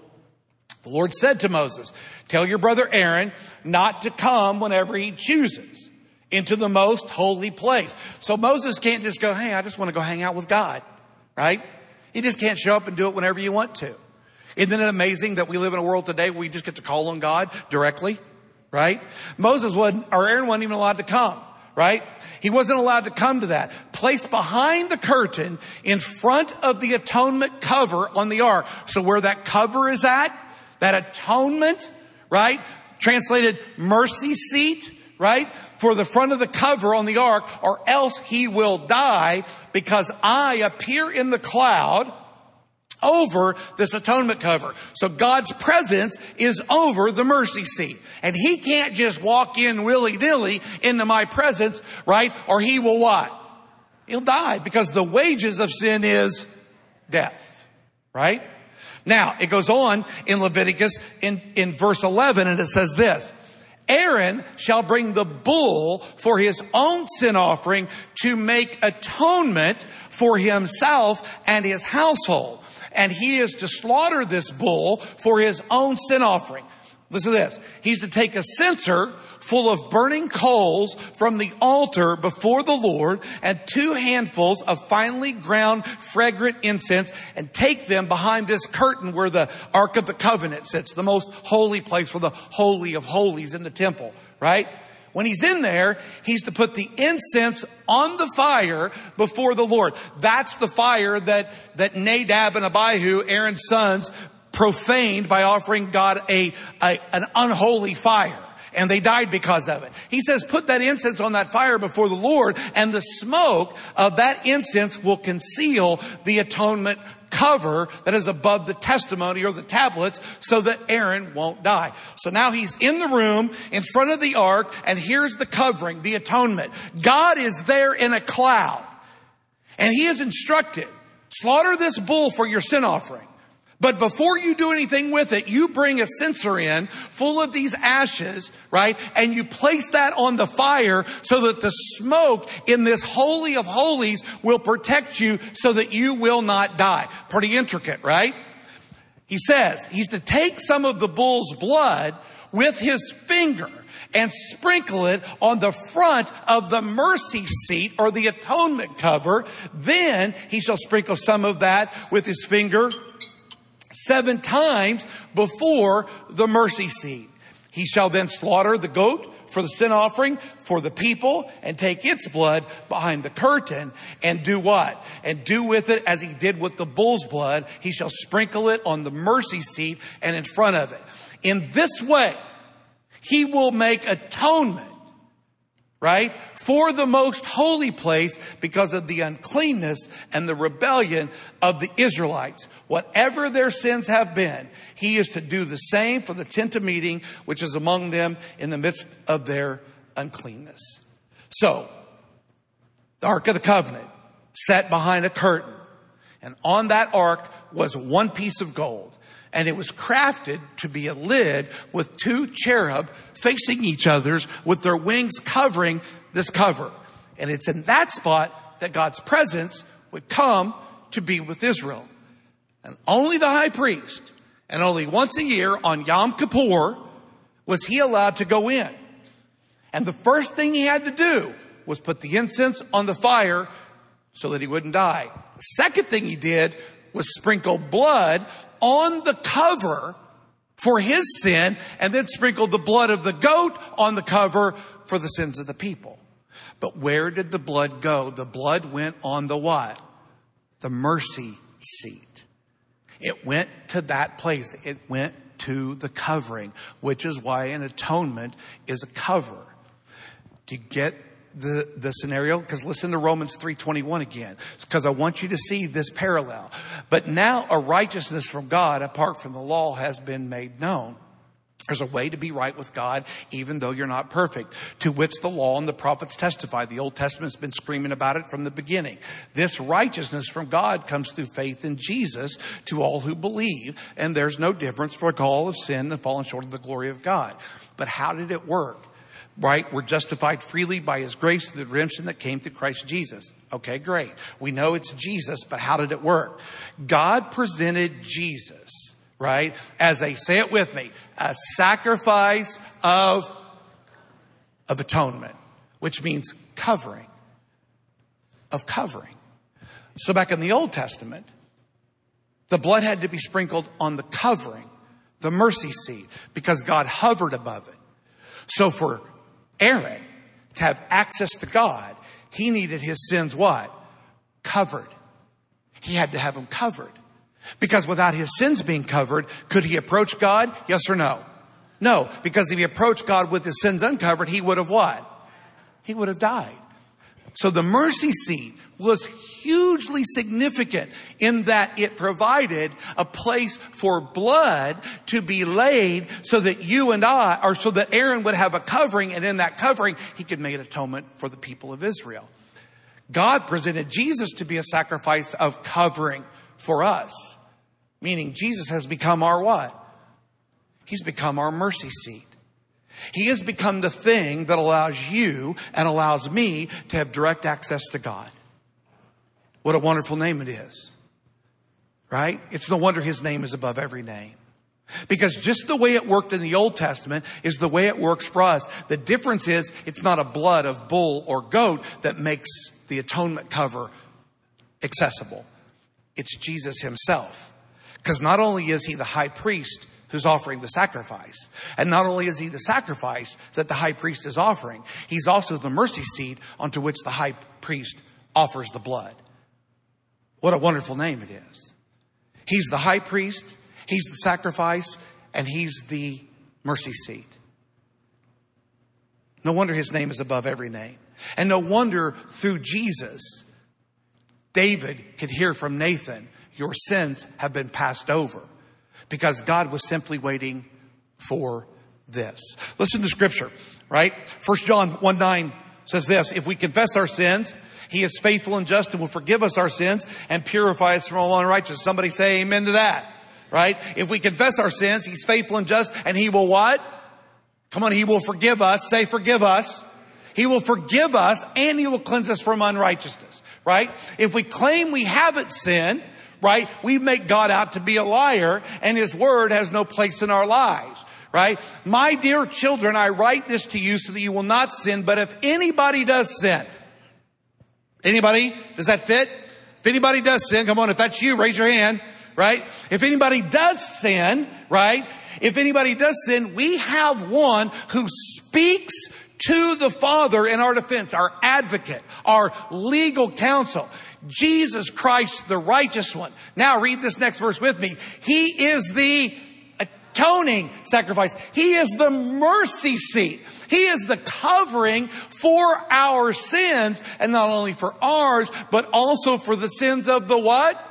S1: The Lord said to Moses, tell your brother Aaron not to come whenever he chooses into the most holy place. So Moses can't just go, hey, I just want to go hang out with God, right? You just can't show up and do it whenever you want to. Isn't it amazing that we live in a world today where we just get to call on God directly, right? Moses wasn't, or Aaron wasn't even allowed to come, right? He wasn't allowed to come to that. Placed behind the curtain in front of the atonement cover on the ark. So where that cover is at, that atonement, right? Translated mercy seat, right? For the front of the cover on the ark or else he will die because I appear in the cloud over this atonement cover. So God's presence is over the mercy seat. And He can't just walk in willy-nilly into my presence, right? Or He will what? He'll die because the wages of sin is death, right? Now, it goes on in Leviticus in, in verse 11 and it says this, Aaron shall bring the bull for his own sin offering to make atonement for himself and his household. And he is to slaughter this bull for his own sin offering. Listen to this. He's to take a censer full of burning coals from the altar before the Lord and two handfuls of finely ground fragrant incense and take them behind this curtain where the Ark of the Covenant sits, the most holy place for the Holy of Holies in the temple, right? When he's in there, he's to put the incense on the fire before the Lord. That's the fire that, that Nadab and Abihu, Aaron's sons, profaned by offering God a, a an unholy fire and they died because of it. He says, put that incense on that fire before the Lord and the smoke of that incense will conceal the atonement cover that is above the testimony or the tablets so that Aaron won't die. So now he's in the room in front of the ark and here's the covering, the atonement. God is there in a cloud and he is instructed, slaughter this bull for your sin offering. But before you do anything with it, you bring a censer in full of these ashes, right? And you place that on the fire so that the smoke in this holy of holies will protect you so that you will not die. Pretty intricate, right? He says he's to take some of the bull's blood with his finger and sprinkle it on the front of the mercy seat or the atonement cover. Then he shall sprinkle some of that with his finger seven times before the mercy seat. He shall then slaughter the goat for the sin offering for the people and take its blood behind the curtain and do what? And do with it as he did with the bull's blood. He shall sprinkle it on the mercy seat and in front of it. In this way, he will make atonement right? For the most holy place because of the uncleanness and the rebellion of the Israelites. Whatever their sins have been, he is to do the same for the tent of meeting, which is among them in the midst of their uncleanness. So, the Ark of the Covenant sat behind a curtain. And on that ark was one piece of gold and it was crafted to be a lid with two cherub facing each other's with their wings covering this cover. And it's in that spot that God's presence would come to be with Israel. And only the high priest and only once a year on Yom Kippur was he allowed to go in. And the first thing he had to do was put the incense on the fire so that he wouldn't die. The second thing he did was sprinkle blood on the cover for his sin and then sprinkled the blood of the goat on the cover for the sins of the people. But where did the blood go? The blood went on the what? The mercy seat. It went to that place. It went to the covering, which is why an atonement is a cover. To get the, the scenario because listen to Romans 3.21 again because I want you to see this parallel. But now a righteousness from God apart from the law has been made known. There's a way to be right with God even though you're not perfect, to which the law and the prophets testify. The Old Testament's been screaming about it from the beginning. This righteousness from God comes through faith in Jesus to all who believe, and there's no difference for all of sin and fallen short of the glory of God. But how did it work? Right? We're justified freely by his grace through the redemption that came through Christ Jesus. Okay, great. We know it's Jesus, but how did it work? God presented Jesus, right, as a, say it with me, a sacrifice of, of atonement, which means covering, of covering. So back in the Old Testament, the blood had to be sprinkled on the covering, the mercy seat, because God hovered above it. So for Aaron to have access to God, he needed his sins what? Covered. He had to have them covered. Because without his sins being covered, could he approach God? Yes or no? No, because if he approached God with his sins uncovered, he would have what? He would have died. So the mercy seat was hugely significant in that it provided a place for blood to be laid so that you and I, or so that Aaron would have a covering and in that covering he could make atonement for the people of Israel. God presented Jesus to be a sacrifice of covering for us. Meaning Jesus has become our what? He's become our mercy seat. He has become the thing that allows you and allows me to have direct access to God. What a wonderful name it is. Right? It's no wonder his name is above every name. Because just the way it worked in the Old Testament is the way it works for us. The difference is it's not a blood of bull or goat that makes the atonement cover accessible. It's Jesus himself. Because not only is he the high priest who's offering the sacrifice, and not only is he the sacrifice that the high priest is offering, he's also the mercy seat onto which the high priest offers the blood. What a wonderful name it is. He's the high priest, he's the sacrifice, and he's the mercy seat. No wonder his name is above every name. And no wonder through Jesus, David could hear from Nathan, your sins have been passed over. Because God was simply waiting for this. Listen to scripture, right? First John 1 9 says this, if we confess our sins, he is faithful and just and will forgive us our sins and purify us from all unrighteousness. Somebody say amen to that. Right? If we confess our sins, He's faithful and just and He will what? Come on, He will forgive us. Say forgive us. He will forgive us and He will cleanse us from unrighteousness. Right? If we claim we haven't sinned, right? We make God out to be a liar and His word has no place in our lives. Right? My dear children, I write this to you so that you will not sin, but if anybody does sin, Anybody? Does that fit? If anybody does sin, come on, if that's you, raise your hand, right? If anybody does sin, right? If anybody does sin, we have one who speaks to the Father in our defense, our advocate, our legal counsel. Jesus Christ, the righteous one. Now read this next verse with me. He is the atoning sacrifice. He is the mercy seat. He is the covering for our sins and not only for ours, but also for the sins of the what?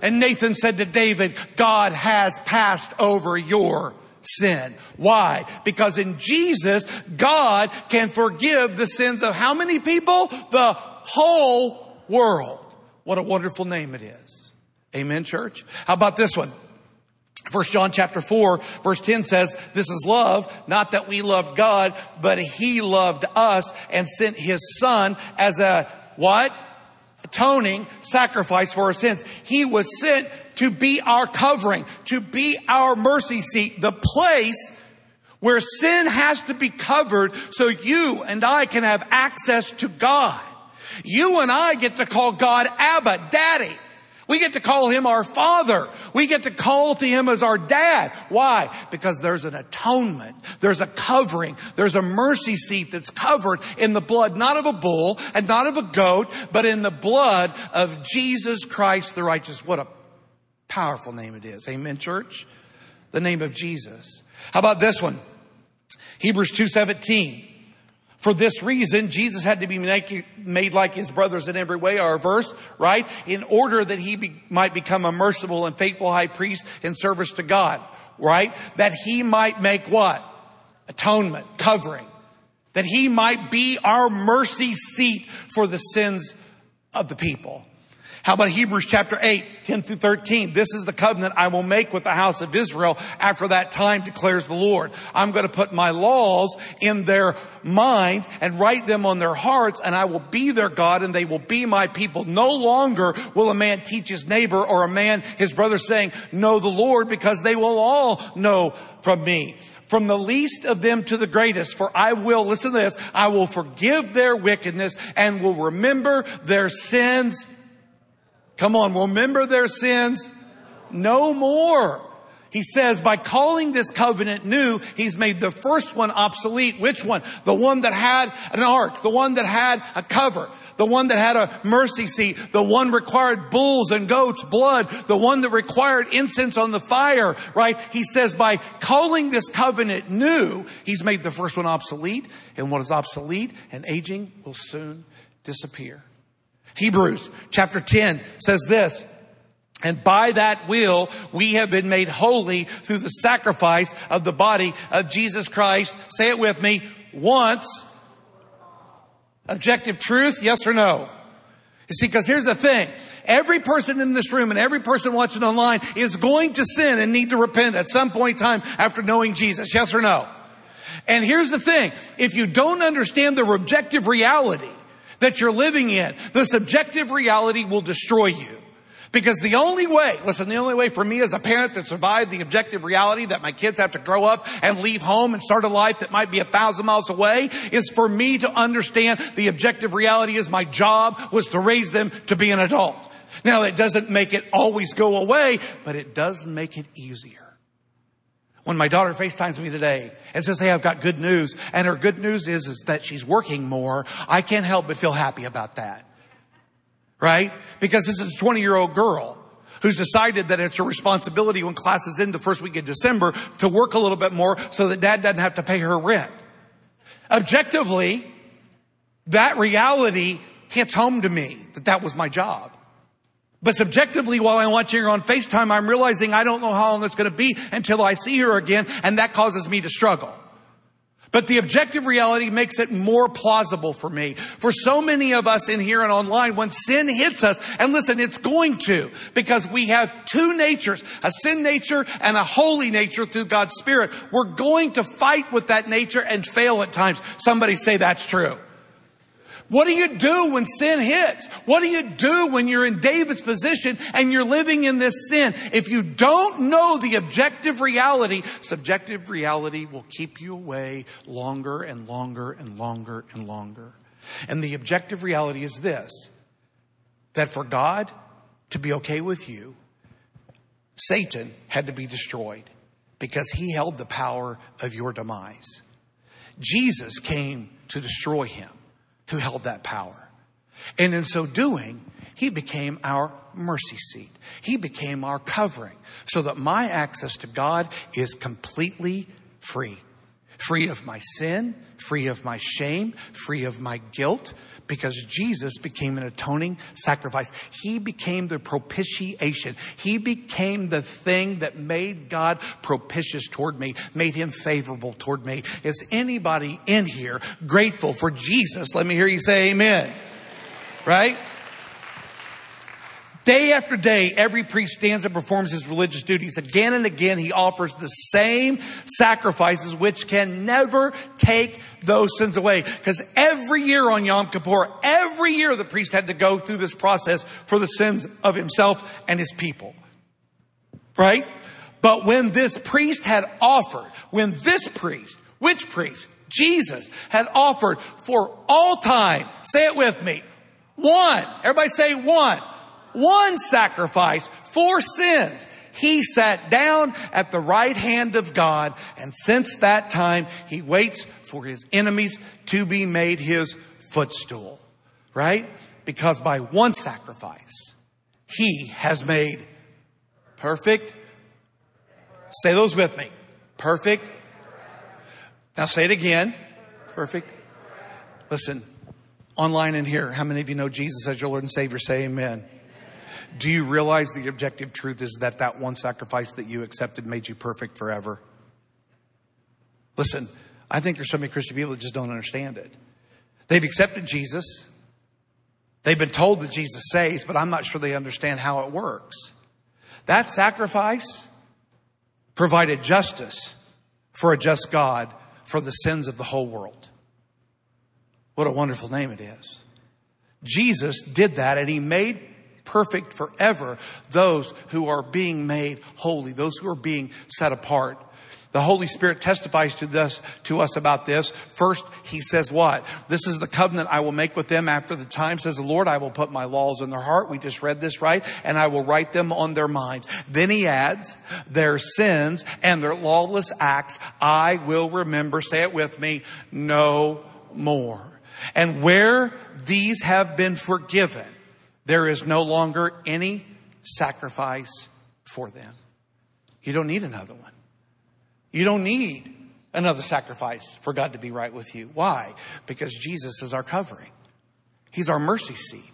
S1: And Nathan said to David, God has passed over your sin. Why? Because in Jesus, God can forgive the sins of how many people? The whole world. What a wonderful name it is. Amen, church. How about this one? First John chapter 4 verse 10 says, this is love, not that we loved God, but he loved us and sent his son as a what? Atoning sacrifice for our sins. He was sent to be our covering, to be our mercy seat, the place where sin has to be covered so you and I can have access to God. You and I get to call God Abba, Daddy. We get to call him our father. We get to call to him as our dad. Why? Because there's an atonement. There's a covering. There's a mercy seat that's covered in the blood, not of a bull and not of a goat, but in the blood of Jesus Christ the righteous. What a powerful name it is. Amen, church? The name of Jesus. How about this one? Hebrews 217. For this reason, Jesus had to be made like his brothers in every way, our verse, right? In order that he be, might become a merciful and faithful high priest in service to God, right? That he might make what? Atonement, covering. That he might be our mercy seat for the sins of the people. How about Hebrews chapter 8, 10 through 13? This is the covenant I will make with the house of Israel after that time declares the Lord. I'm going to put my laws in their minds and write them on their hearts and I will be their God and they will be my people. No longer will a man teach his neighbor or a man his brother saying, know the Lord because they will all know from me from the least of them to the greatest, for I will, listen to this, I will forgive their wickedness and will remember their sins Come on, remember their sins? No more. He says by calling this covenant new, he's made the first one obsolete. Which one? The one that had an ark, the one that had a cover, the one that had a mercy seat, the one required bulls and goats, blood, the one that required incense on the fire, right? He says by calling this covenant new, he's made the first one obsolete, and what is obsolete and aging will soon disappear. Hebrews chapter 10 says this, and by that will, we have been made holy through the sacrifice of the body of Jesus Christ. Say it with me. Once. Objective truth, yes or no? You see, because here's the thing. Every person in this room and every person watching online is going to sin and need to repent at some point in time after knowing Jesus. Yes or no? And here's the thing. If you don't understand the objective reality that you're living in, the subjective reality will destroy you. Because the only way, listen, the only way for me as a parent to survive the objective reality that my kids have to grow up and leave home and start a life that might be a thousand miles away is for me to understand the objective reality is my job was to raise them to be an adult. Now it doesn't make it always go away, but it does make it easier. When my daughter FaceTimes me today and says, Hey, I've got good news. And her good news is, is that she's working more. I can't help but feel happy about that right? Because this is a 20 year old girl who's decided that it's her responsibility when class is in the first week of December to work a little bit more so that dad doesn't have to pay her rent. Objectively, that reality hits home to me that that was my job. But subjectively, while I'm watching her on FaceTime, I'm realizing I don't know how long it's going to be until I see her again, and that causes me to struggle. But the objective reality makes it more plausible for me. For so many of us in here and online, when sin hits us, and listen, it's going to, because we have two natures, a sin nature and a holy nature through God's Spirit. We're going to fight with that nature and fail at times. Somebody say that's true. What do you do when sin hits? What do you do when you're in David's position and you're living in this sin? If you don't know the objective reality, subjective reality will keep you away longer and longer and longer and longer. And the objective reality is this, that for God to be okay with you, Satan had to be destroyed because he held the power of your demise. Jesus came to destroy him who held that power. And in so doing, he became our mercy seat. He became our covering so that my access to God is completely free. Free of my sin, free of my shame, free of my guilt, because Jesus became an atoning sacrifice. He became the propitiation. He became the thing that made God propitious toward me, made him favorable toward me. Is anybody in here grateful for Jesus? Let me hear you say amen. Right? Day after day, every priest stands and performs his religious duties. Again and again, he offers the same sacrifices which can never take those sins away. Because every year on Yom Kippur, every year the priest had to go through this process for the sins of himself and his people. Right? But when this priest had offered, when this priest, which priest? Jesus had offered for all time, say it with me, one, everybody say one one sacrifice for sins. He sat down at the right hand of God, and since that time, he waits for his enemies to be made his footstool. Right? Because by one sacrifice, he has made perfect. Say those with me. Perfect. Now say it again. Perfect. Listen, online and here, how many of you know Jesus as your Lord and Savior? Say amen. Do you realize the objective truth is that that one sacrifice that you accepted made you perfect forever? Listen, I think there's so many Christian people that just don't understand it. They've accepted Jesus. They've been told that Jesus saves, but I'm not sure they understand how it works. That sacrifice provided justice for a just God for the sins of the whole world. What a wonderful name it is. Jesus did that and he made perfect forever those who are being made holy, those who are being set apart. The Holy Spirit testifies to this, to us about this. First, He says what? This is the covenant I will make with them after the time, says the Lord. I will put my laws in their heart. We just read this, right? And I will write them on their minds. Then He adds, their sins and their lawless acts I will remember, say it with me, no more. And where these have been forgiven, there is no longer any sacrifice for them. You don't need another one. You don't need another sacrifice for God to be right with you. Why? Because Jesus is our covering. He's our mercy seat.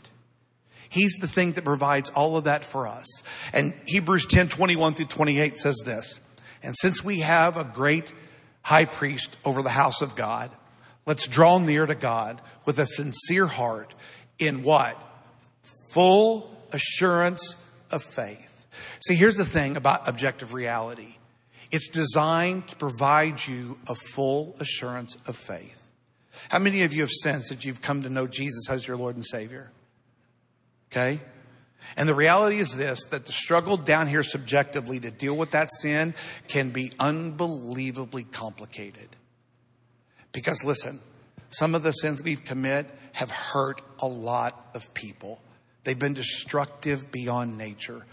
S1: He's the thing that provides all of that for us. And Hebrews 10, 21 through 28 says this. And since we have a great high priest over the house of God, let's draw near to God with a sincere heart in what? Full assurance of faith. See, here's the thing about objective reality. It's designed to provide you a full assurance of faith. How many of you have sensed that you've come to know Jesus as your Lord and Savior? Okay? And the reality is this, that the struggle down here subjectively to deal with that sin can be unbelievably complicated. Because listen, some of the sins we've commit have hurt a lot of people. They've been destructive beyond nature.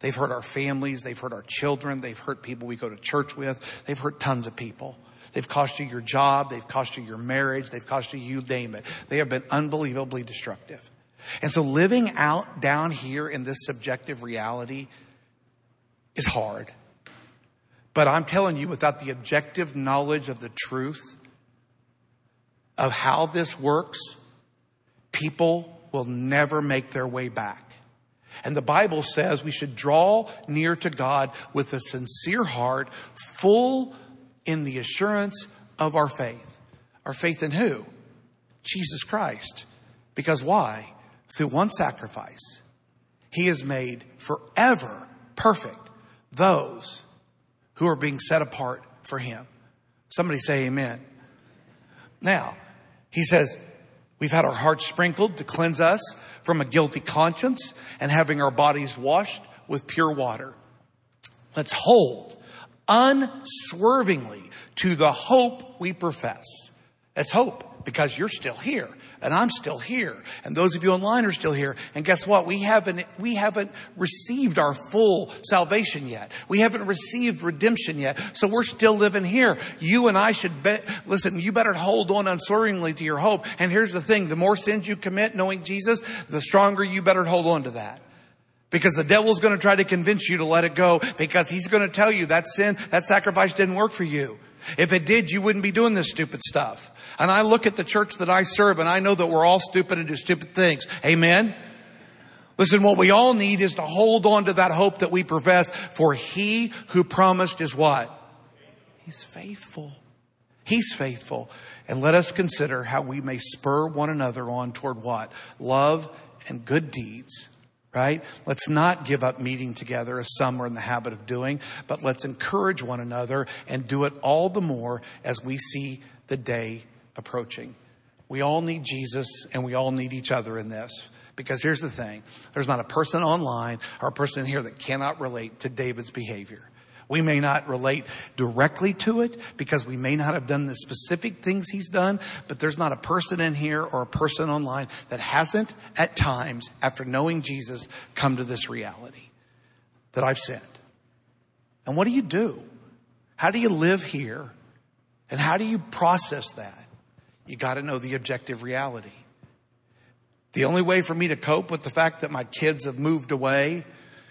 S1: They've hurt our families. They've hurt our children. They've hurt people we go to church with. They've hurt tons of people. They've cost you your job. They've cost you your marriage. They've cost you, you name it. They have been unbelievably destructive. And so living out down here in this subjective reality is hard. But I'm telling you, without the objective knowledge of the truth of how this works, people will never make their way back. And the Bible says we should draw near to God with a sincere heart, full in the assurance of our faith. Our faith in who? Jesus Christ. Because why? Through one sacrifice, He has made forever perfect those who are being set apart for Him. Somebody say amen. Now, He says, we've had our hearts sprinkled to cleanse us from a guilty conscience and having our bodies washed with pure water. Let's hold unswervingly to the hope we profess. That's hope because you're still here and I'm still here and those of you online are still here. And guess what? We haven't, we haven't received our full salvation yet. We haven't received redemption yet. So we're still living here. You and I should listen, you better hold on unswervingly to your hope. And here's the thing. The more sins you commit knowing Jesus, the stronger you better hold on to that. Because the devil's going to try to convince you to let it go because he's going to tell you that sin, that sacrifice didn't work for you. If it did, you wouldn't be doing this stupid stuff. And I look at the church that I serve and I know that we're all stupid and do stupid things. Amen. Listen, what we all need is to hold on to that hope that we profess for he who promised is what? He's faithful. He's faithful. And let us consider how we may spur one another on toward what? Love and good deeds right? Let's not give up meeting together as some are in the habit of doing, but let's encourage one another and do it all the more as we see the day approaching. We all need Jesus and we all need each other in this. Because here's the thing. There's not a person online or a person here that cannot relate to David's behavior. We may not relate directly to it because we may not have done the specific things he's done, but there's not a person in here or a person online that hasn't at times, after knowing Jesus, come to this reality that I've sinned. And what do you do? How do you live here? And how do you process that? You got to know the objective reality. The only way for me to cope with the fact that my kids have moved away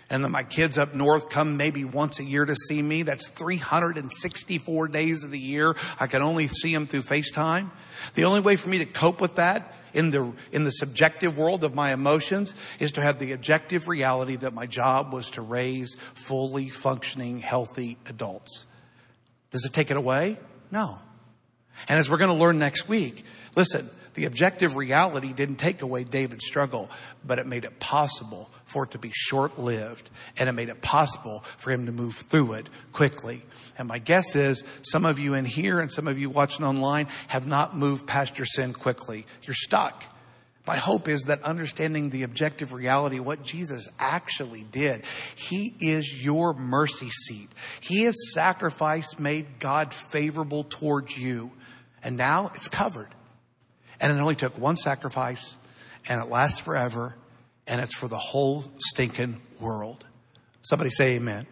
S1: and that my kids up north come maybe once a year to see me. That's 364 days of the year. I can only see them through FaceTime. The only way for me to cope with that in the, in the subjective world of my emotions is to have the objective reality that my job was to raise fully functioning, healthy adults. Does it take it away? No. And as we're going to learn next week, listen, the objective reality didn't take away David's struggle, but it made it possible for it to be short lived and it made it possible for him to move through it quickly. And my guess is some of you in here and some of you watching online have not moved past your sin quickly. You're stuck. My hope is that understanding the objective reality, what Jesus actually did, He is your mercy seat. His sacrifice made God favorable towards you. And now it's covered. And it only took one sacrifice and it lasts forever and it's for the whole stinking world. Somebody say amen.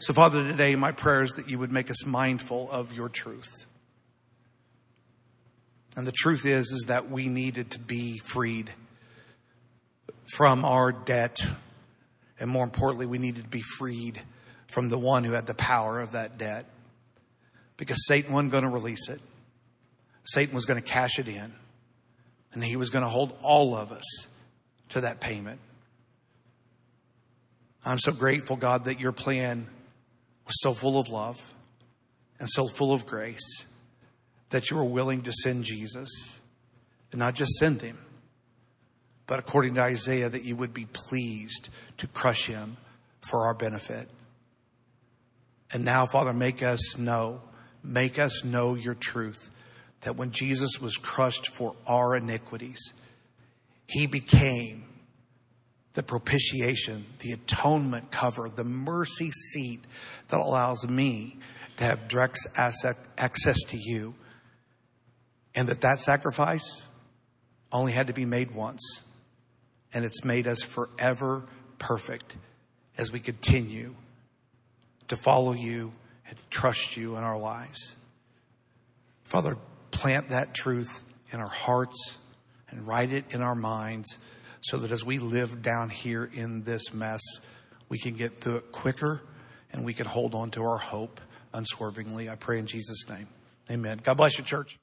S1: So Father, today my prayer is that you would make us mindful of your truth. And the truth is, is that we needed to be freed from our debt. And more importantly, we needed to be freed from the one who had the power of that debt. Because Satan wasn't going to release it. Satan was going to cash it in. And he was going to hold all of us to that payment. I'm so grateful, God, that your plan was so full of love and so full of grace that you were willing to send Jesus and not just send him, but according to Isaiah, that you would be pleased to crush him for our benefit. And now, Father, make us know, make us know your truth that when Jesus was crushed for our iniquities, he became the propitiation, the atonement cover, the mercy seat that allows me to have direct access to you. And that that sacrifice only had to be made once. And it's made us forever perfect as we continue to follow you and to trust you in our lives. Father, plant that truth in our hearts and write it in our minds so that as we live down here in this mess, we can get through it quicker and we can hold on to our hope unswervingly. I pray in Jesus' name. Amen. God bless you, church.